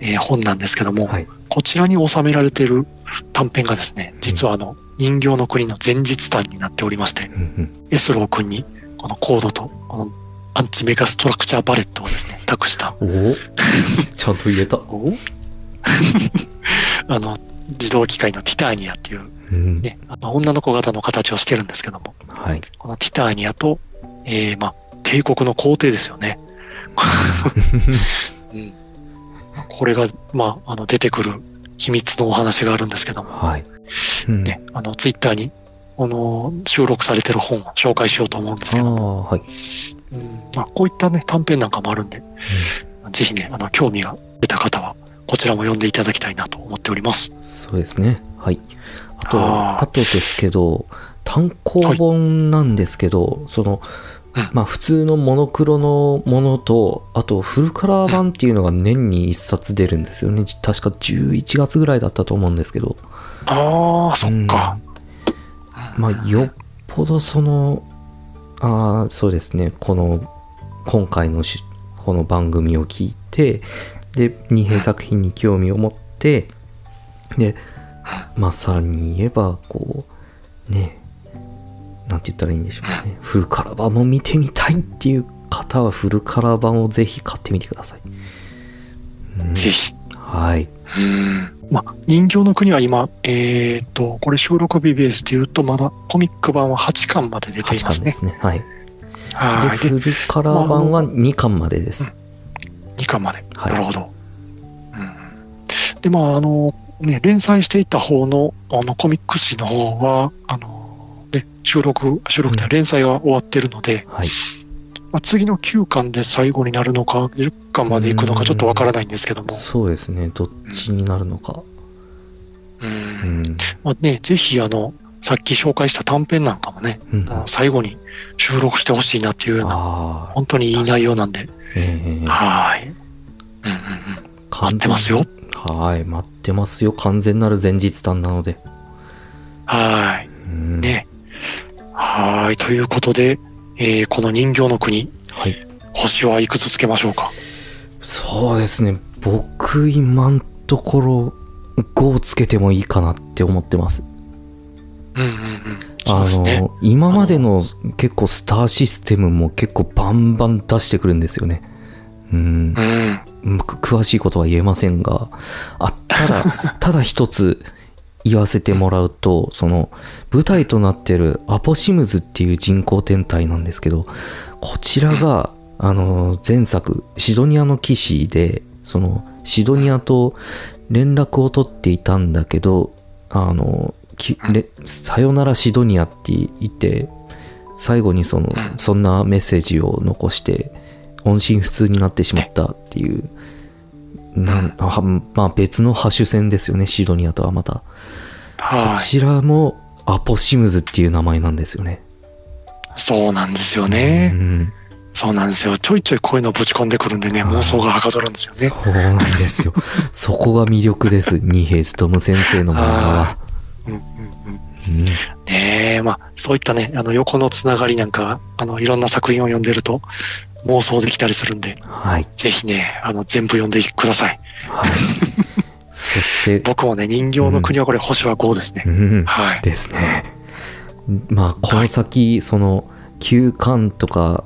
えー本なんですけども、はい。こちらに収められている短編がですね、実はあの、人形の国の前日談になっておりまして、うんうんエスロー君に、このコードと、このアンチメガストラクチャーバレットをですね、託した、おおちゃんと言えた。(laughs) お？(laughs) あの、自動機械のティターニアっていう、うん。ね、あの女の子型の形をしてるんですけども、はい。このティターニアと、えー、まあ、帝国の皇帝ですよね。(laughs) うん。これが、まあ、あの、出てくる秘密のお話があるんですけども、はい。うん。ね、あの、ツイッターに、あの、収録されてる本を紹介しようと思うんですけど、ああ、はい。うんまあ、こういったね、短編なんかもあるんで、ぜひね、あの、興味が出た方は、こちらも読んでいただきたいなと思っております。そうですね。はい。あと、あーあとですけど、単行本なんですけど、そのうん、まあ普通のモノクロのものと、あとフルカラー版っていうのが年に1冊出るんですよね。確か11月ぐらいだったと思うんですけど。ああ、そっか。うんまあよっぽどその、ああ、そうですね。この、今回のしこの番組を聞いて、で、二平作品に興味を持って、で、まあさらに言えば、こう、ね、なんて言ったらいいんでしょうね。フルカラー版も見てみたいっていう方はフルカラー版をぜひ買ってみてください。うんぜひ。はい。うん。まあ、人形の国は今、えっ、と、これ収録日ベースで言うと、まだコミック版は8巻まで出てい8ますね。巻ですね。はい。で、はい。で、フルカラー版は2巻までです。2巻まで。はいなるほど。うん。で、まあ、あの、ね、連載していた方の、あの、コミック誌の方は、あの、ね、収録、収録で連載が終わってるので、はい。まあ、次の9巻で最後になるのか、10巻まで行くのかちょっとわからないんですけども、そうですね。どっちになるのか。う。うんん。まあね、ぜひ、あの、さっき紹介した短編なんかもね、うん、あの最後に収録してほしいなっていうような、本当にいい内容なんで、ええはーい。うんうんうん。待ってますよ。はい、待ってますよ。完全なる前日談なので。はーい。うん、ね。はーい。ということで、えーこの人形の国、はい。星はいくつつけましょうか？そうですね。僕、今んところ、5つけてもいいかなって思ってます。うんうんうん。あですね。の、今までの結構スターシステムも結構バンバン出してくるんですよね。うん。うん。く詳しいことは言えませんが、あ、ただ、(laughs) ただ一つ言わせてもらうと、その、舞台となってるアポシムズっていう人工天体なんですけど、こちらが、あの、前作、シドニアの騎士で、その、シドニアと連絡を取っていたんだけど、あの、さよならシドニアって言って、最後にその、うん。そんなメッセージを残して、音信不通になってしまったっていう、なんあまあ別のハッシュ戦ですよね、シドニアとはまた。はい。そちらもアポシムズっていう名前なんですよね。そうなんですようね。ん、そうなんですよ。ちょいちょいこういうのぶち込んでくるんでね、はい妄想がはかどるんですよね。そうなんですよ。(laughs) そこが魅力です。二平勉先生の漫画は。うんうんうん。うんねえ、まあ、そういったね、あの、横のつながりなんか、あの、いろんな作品を読んでると妄想できたりするんで、はい。ぜひね、あの、全部読んでください。はい。(laughs) そして、僕もね、人形の国はこれ、星は5ですね。うん、はい。ですね。まあ、この先、その、9巻とか、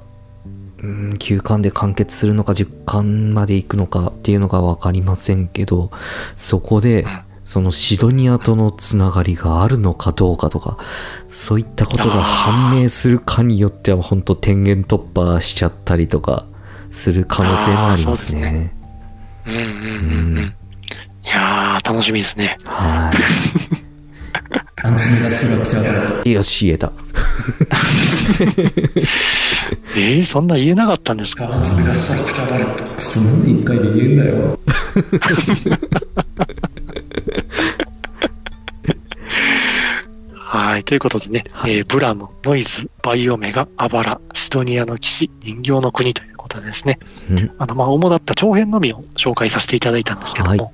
うん、9巻で完結するのか、10巻まで行くのかっていうのが分かりませんけど、そこでん、そのシドニアとのつながりがあるのかどうかとか、そういったことが判明するかによっては、本当天元突破しちゃったりとか、する可能性もありますあーそうですね。うんうんうんうん。いやー、楽しみですね。はい。よし、言えた。えー、そんな言えなかったんですか？それがストラクチャーバレット。そんで一回で言えんだよ。(laughs) はい。ということでね、えーブラム、ノイズ、バイオメガ、アバラ、シドニアの騎士、人形の国ということでですね、うんあの、まあ、主だった長編のみを紹介させていただいたんですけども、はい。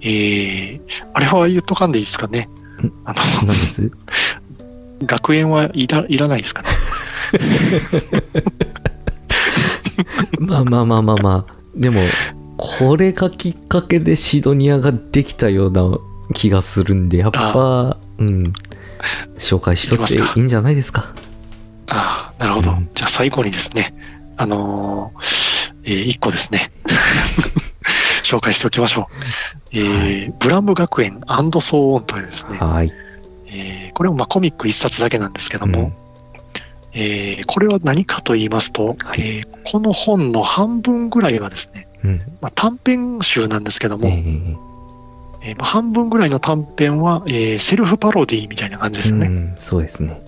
えー、あれは言っとかんでいいですかね？あの、何です？(laughs) 学園はいらいらないですかね？(laughs) まあまあまあまあまあ。でも、これがきっかけでシドニアができたような気がするんで、やっぱ、うん。紹介しとっていいんじゃないですか？ああ、なるほど。うんじゃあ最後にですね、あのーえー一個ですね。紹介しておきましょう。えーブラム学園ソーオンというですね、はい。えーこれもまあコミック一冊だけなんですけども、えーこれは何かと言いますと、はいえーこの本の半分ぐらいはですね、うん。まあ、短編集なんですけども、えーえーまあ、半分ぐらいの短編は、えーセルフパロディみたいな感じですよね。うん、そうですね。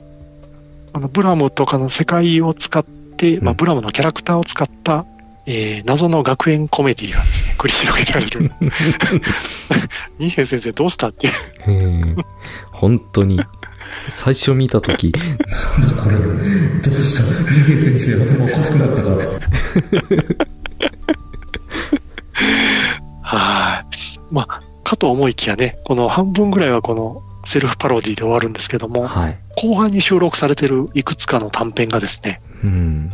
あのブラムとかの世界を使って、まあ、うんブラムのキャラクターを使った、えー謎の学園コメディがですね、繰り広げられる。(laughs) 二平先生どうしたっていう。えー本当に、最初見たとき、なんだこれ、どうした？二平先生頭おかしくなったか。はい。まあ、かと思いきやね、この半分ぐらいはこのセルフパロディで終わるんですけども、はい。後半に収録されてるいくつかの短編がですね、うん。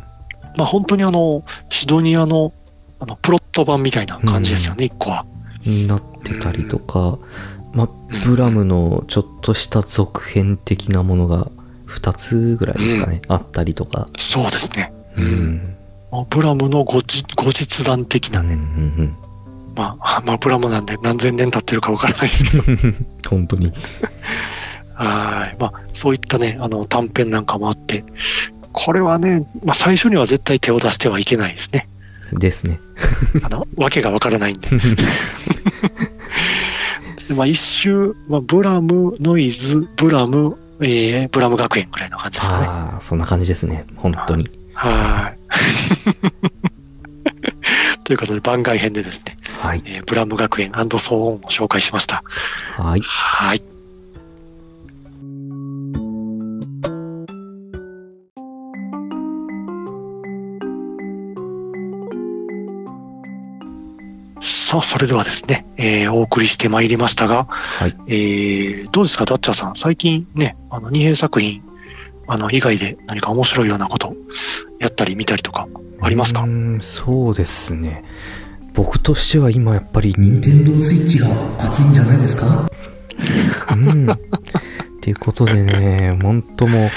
まあ本当にあの、シドニアのあのプロット版みたいな感じですよね、一個は。になってたりとか、まあうん、ブラムのちょっとした続編的なものが2つぐらいですかね、あったりとか。そうですね。うん。ブラムの後日後日談的うんうなね、んまあ、まあ、ブラムなんで何千年経ってるかわからないですけど、うん。本当に。(laughs) はい。まあ、そういったね、あの短編なんかもあって、これはね、まあ最初には絶対手を出してはいけないですね。ですね。(laughs) あの、わけがわからないんで。(laughs) でまあ一周、まあ、ブラム、ノイズ、ブラム、えー、ブラム学園ぐらいの感じですかね。ああ、そんな感じですね。本当に。はい。(laughs) ということで番外編でですね、はい。えーブラム学園ソーオンを紹介しました。はい。はい。さあ、それではですね、えーお送りしてまいりましたが、はい。えーどうですか、ダッチャーさん。最近ね、あの、二平作品、あの、以外で何か面白いようなこと、やったり見たりとか、ありますか？うーん、そうですね。僕としては今やっぱり任天堂スイッチが熱いんじゃないですか？うん。っていうことでね、本当もう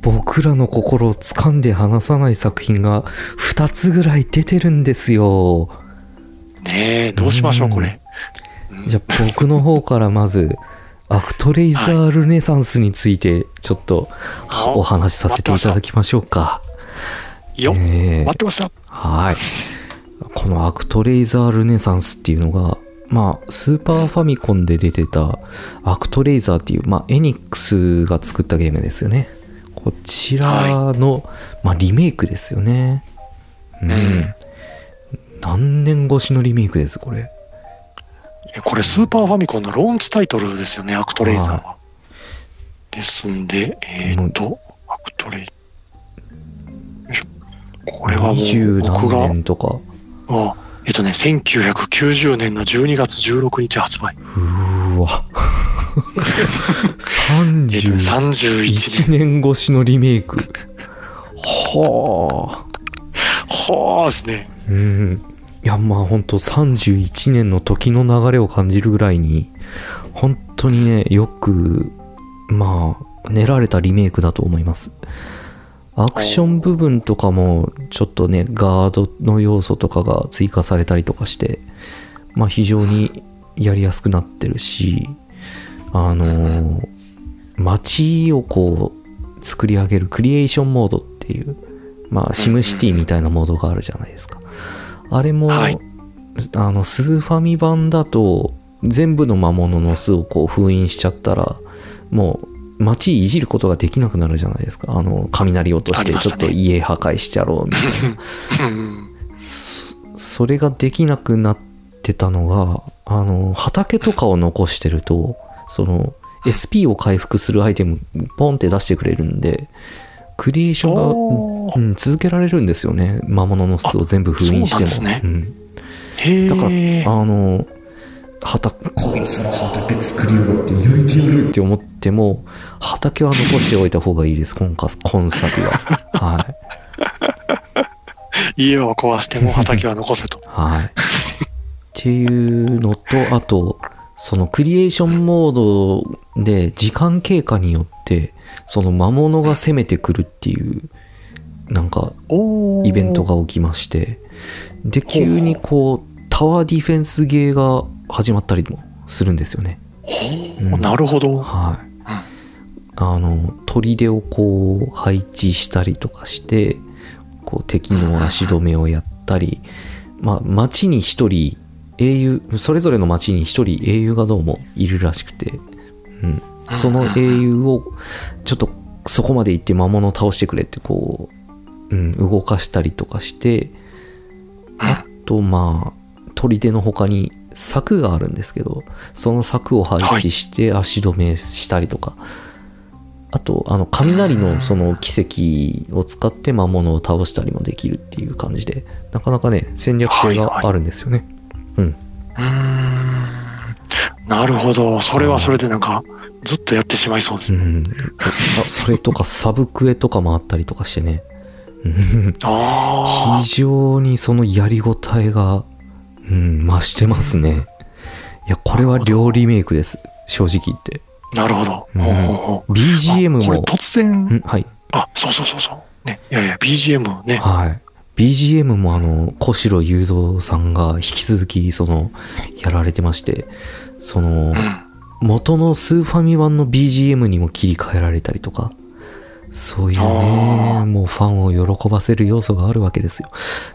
僕らの心を掴んで離さない作品が2つぐらい出てるんですよ。ねえ、どうしましょう、うんこれ。じゃあ僕の方からまず、アクトレイザールネサンスについてちょっとはいお話しさせていただきましょうか。よっ、えー待ってました。はい。このアクトレイザールネサンスっていうのが、まあ、スーパーファミコンで出てたアクトレイザーっていう、まあ、エニックスが作ったゲームですよね。こちらの、まあ、リメイクですよね。うん。うん何年越しのリメイクです、これ。えこれ、スーパーファミコンのローンチタイトルですよね、アクトレイザーは。ですんで、えーっと、アクトレイ。よいしょこれはもう、僕何が、年とか。あえっとね、1990年の12月16日発売。うーわ。(laughs) えっとね31 31年。年越しのリメイク。はあ。はあですね。うん。いや、まあ本当31年の時の流れを感じるぐらいに、本当にね、よく、まあ、練られたリメイクだと思います。アクション部分とかも、ちょっとね、ガードの要素とかが追加されたりとかして、まあ非常にやりやすくなってるし、あのー街をこう、作り上げるクリエーションモードっていう、まあ、シムシティみたいなモードがあるじゃないですか。あれも、はいあの、スーファミ版だと、全部の魔物の巣をこう封印しちゃったら、もう、街いじることができなくなるじゃないですか。あの、雷落として、ちょっと家破壊しちゃろうみたいな。う (laughs) んそそれができなくなってたのが、あの、畑とかを残してると、その、SP を回復するアイテム、ポンって出してくれるんで、クリエーションが、うん、続けられるんですよね。魔物の巣を全部封印しても。あそうなんですねうんへだから、え。あの、畑、こいつら畑作りやがって焼いてやるって思っても、畑は残しておいた方がいいです、今か今作は。(laughs) はい。家を壊しても畑は残せと。(laughs) はい。っていうのと、あと、そのクリエーションモードで時間経過によって、その魔物が攻めてくるっていう、なんか、イベントが起きまして、で、急にこう、タワーディフェンスゲーが始まったりもするんですよね。ほう、うんなるほど。はい。あの、砦をこう配置したりとかして、こう敵の足止めをやったり、まあ街に一人英雄、それぞれの街に一人英雄がどうもいるらしくて、うん。その英雄をちょっとそこまで行って魔物を倒してくれってこう、うん、動かしたりとかして、あとまあ砦の他に柵があるんですけどその柵を配置して足止めしたりとか、あとあの雷のその奇跡を使って魔物を倒したりもできるっていう感じでなかなかね戦略性があるんですよね、うん。うーん。なるほど。それはそれでなんか、ずっとやってしまいそうですね。うん、あそれとかサブクエとかもあったりとかしてね非常にそのやりごたえが、うん、増してますね。いや、これは両リメイクです。正直言って。あ、なるほど。うん BGM あこれも、突然、んはい。あ、そうそうそうそう。ね。いやいや、BGM ね。はい。BGM もあの、小城雄三さんが引き続き、その、やられてまして、そのう、ん。元のスーファミ版の BGM にも切り替えられたりとか、そういうあね、ーもうファンを喜ばせる要素があるわけですよ。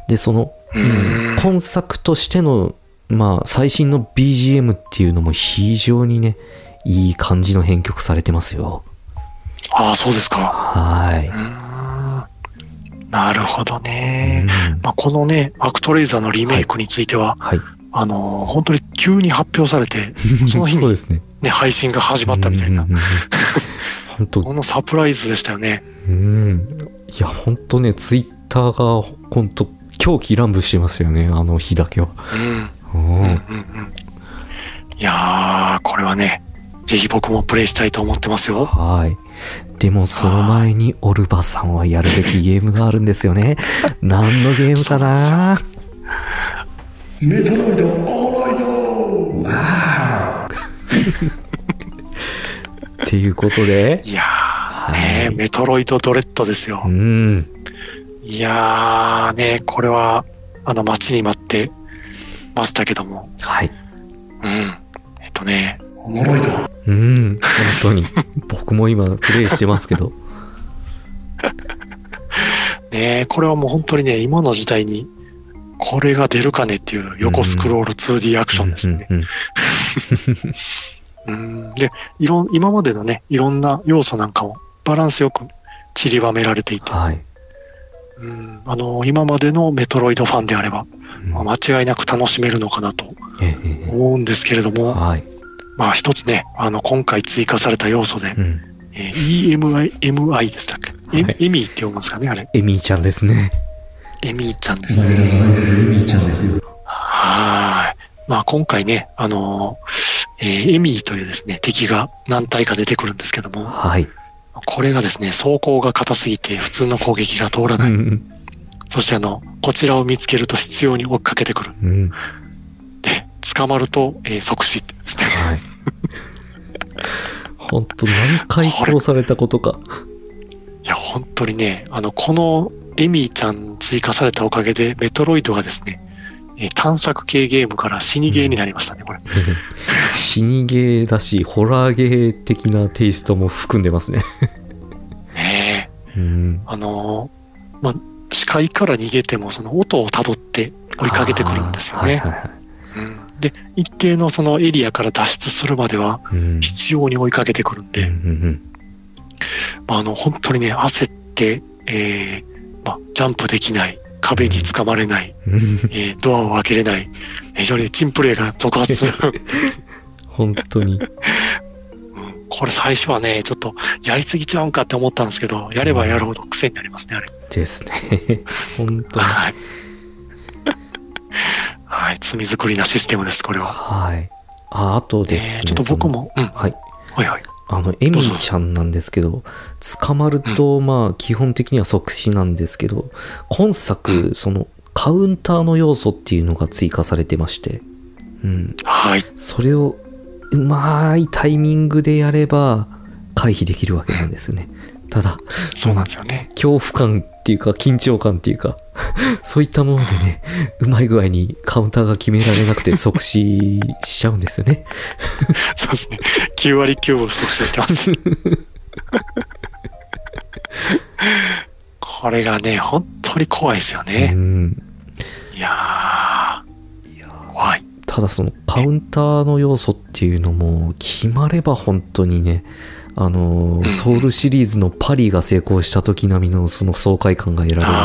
で、その、ううんん。今作としての、まあ、最新の BGM っていうのも非常にね、いい感じの編曲されてますよ。ああ、そうですか。はい。なるほどね。うんまあ、このね、アクトレイザーのリメイクについては、はい。あのー本当に急に発表されて、(laughs) その日にね。ね、配信が始まったみたいな (laughs) 本当このサプライズでしたよね。うん。いや、本当ね、ツイッターが、本当狂気乱舞してますよね、あの日だけは。うん。うんうんうんうん。いやー、これはね、ぜひ僕もプレイしたいと思ってますよ。はい。でも、その前に、オルバさんはやるべきゲームがあるんですよね。(laughs) 何のゲームかな？メトロイドオーライドっていうことで、いやー、はいねメトロイドドレッドですよう。ん。いやー、ねこれは、あの、待ちに待ってましたけども。はい。うん。えっとね、おもろいと。うん。本当に。僕も今、プレイしてますけど。(laughs) ねこれはもう本当にね、今の時代に、これが出るかねっていう横スクロール 2D アクションですね。で、いろん、今までのね、いろんな要素なんかもバランスよく散りばめられていて、はい。うん、あの、今までのメトロイドファンであれば、うんまあ間違いなく楽しめるのかなと思うんですけれどえも、はい。まあ一つね、あの、今回追加された要素でう、ん。えー EMI、MI でしたっけ、エはいエミーって読むんですかね、あれ。エミーちゃんですね。エミーちゃんですね。エミーちゃんですよ。はーい。まあ今回ね、あのーえーエミーというですね、敵が何体か出てくるんですけども、はい。これがですね、走行が硬すぎて普通の攻撃が通らない。うん。そしてあの、こちらを見つけると執拗に追っかけてくる。うん。で、捕まると、えー即死ですね。はい。本当何回殺されたことか。いや、本当にね、あの、このエミーちゃん追加されたおかげで、メトロイドがですね、えー探索系ゲームから死にゲーになりましたね、これ。(laughs) 死にゲーだし、ホラーゲー的なテイストも含んでますね。ねえうん。あのーまあ、視界から逃げても、その音をたどって追いかけてくるんですよね。はいはいはいうん、で、一定のそのエリアから脱出するまでは、うん必要に追いかけてくるんで、うんうんまあ、あの、本当にね、焦って、えーまあ、ジャンプできない、壁につかまれない、えードアを開けれない、非常にチンプレーが続発する。(laughs) 本当に。うんこれ最初はね、ちょっとやりすぎちゃうんかって思ったんですけど、やればやるほど癖になりますね、あれ。ですね。(laughs) 本当に。はい。はい、罪作りなシステムです、これは。はい。あ、あとですね。えーちょっと僕も、うん。はい。はいはい。あの、エミーちゃんなんですけど、捕まると、まあ、基本的には即死なんですけど、今作、その、カウンターの要素っていうのが追加されてまして、うん。はい。それを、うまいタイミングでやれば、回避できるわけなんですよね。ただ、そうなんですよね。恐怖感っていうか緊張感っていうか、(laughs) そういったものでね、うまい具合にカウンターが決められなくて (laughs) 即死しちゃうんですよね。そうですね。9割9分即死してます。(laughs) これがね、本当に怖いですようね。ん。いやー、怖い。ただそのカウンターの要素っていうのも決まれば本当にね、あのうんソウルシリーズのパリが成功した時並みのその爽快感が得られる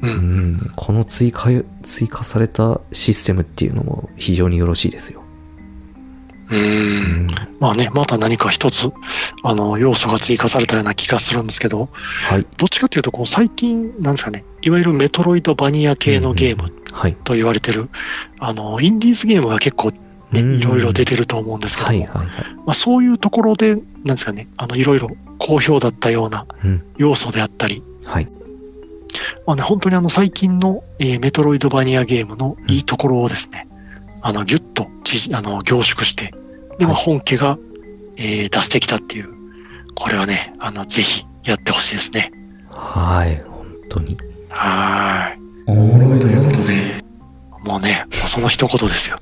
っていう。う。うんん、この追加追加されたシステムっていうのも非常によろしいですよ。う。うんん、まあね、また何か一つ、あの、要素が追加されたような気がするんですけど、はい。どっちかというと、こう、最近、なんですかね、いわゆるメトロイドバニア系のゲームはい。と言われてる、あの、インディーズゲームが結構ね、うんいろいろ出てると思うんですけども、はいはいはい。まあ、そういうところで、なんですかね、あの、いろいろ好評だったようなうん。要素であったり、はい。まあね、本当にあの、最近の、えーメトロイドバニアゲームのいいところをですね、あの、ぎゅっとちあの凝縮して、で、まあ、はい本家が、えー出してきたっていう、これはね、あの、ぜひやってほしいですね。はい。本当に。はーい。おもろいということで、もうね、もうその一言ですよ。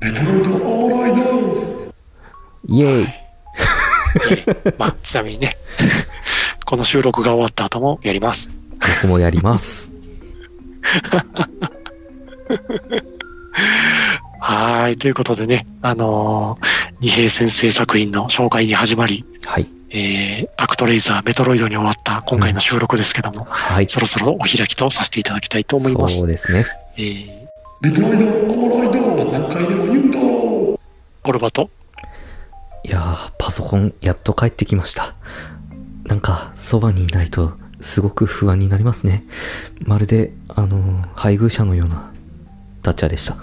メトロイドオーライドイェイ。まあ、ちなみにね、この収録が終わった後もやります。僕もやります。(laughs) はーい。ということでね、あのー二平先生作品の紹介に始まり、はい。えー、アクトレイザー、メトロイドに終わった今回の収録ですけども、はい。そろそろお開きとさせていただきたいと思いますそう。ですね。えー、メトロイド、オーライド、何回でも言うと、オルバと、いやー、パソコンやっと帰ってきました。なんか、そばにいないと、すごく不安になりますね。まるで、あの、配偶者のようなダチャでした。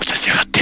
立ちやがって。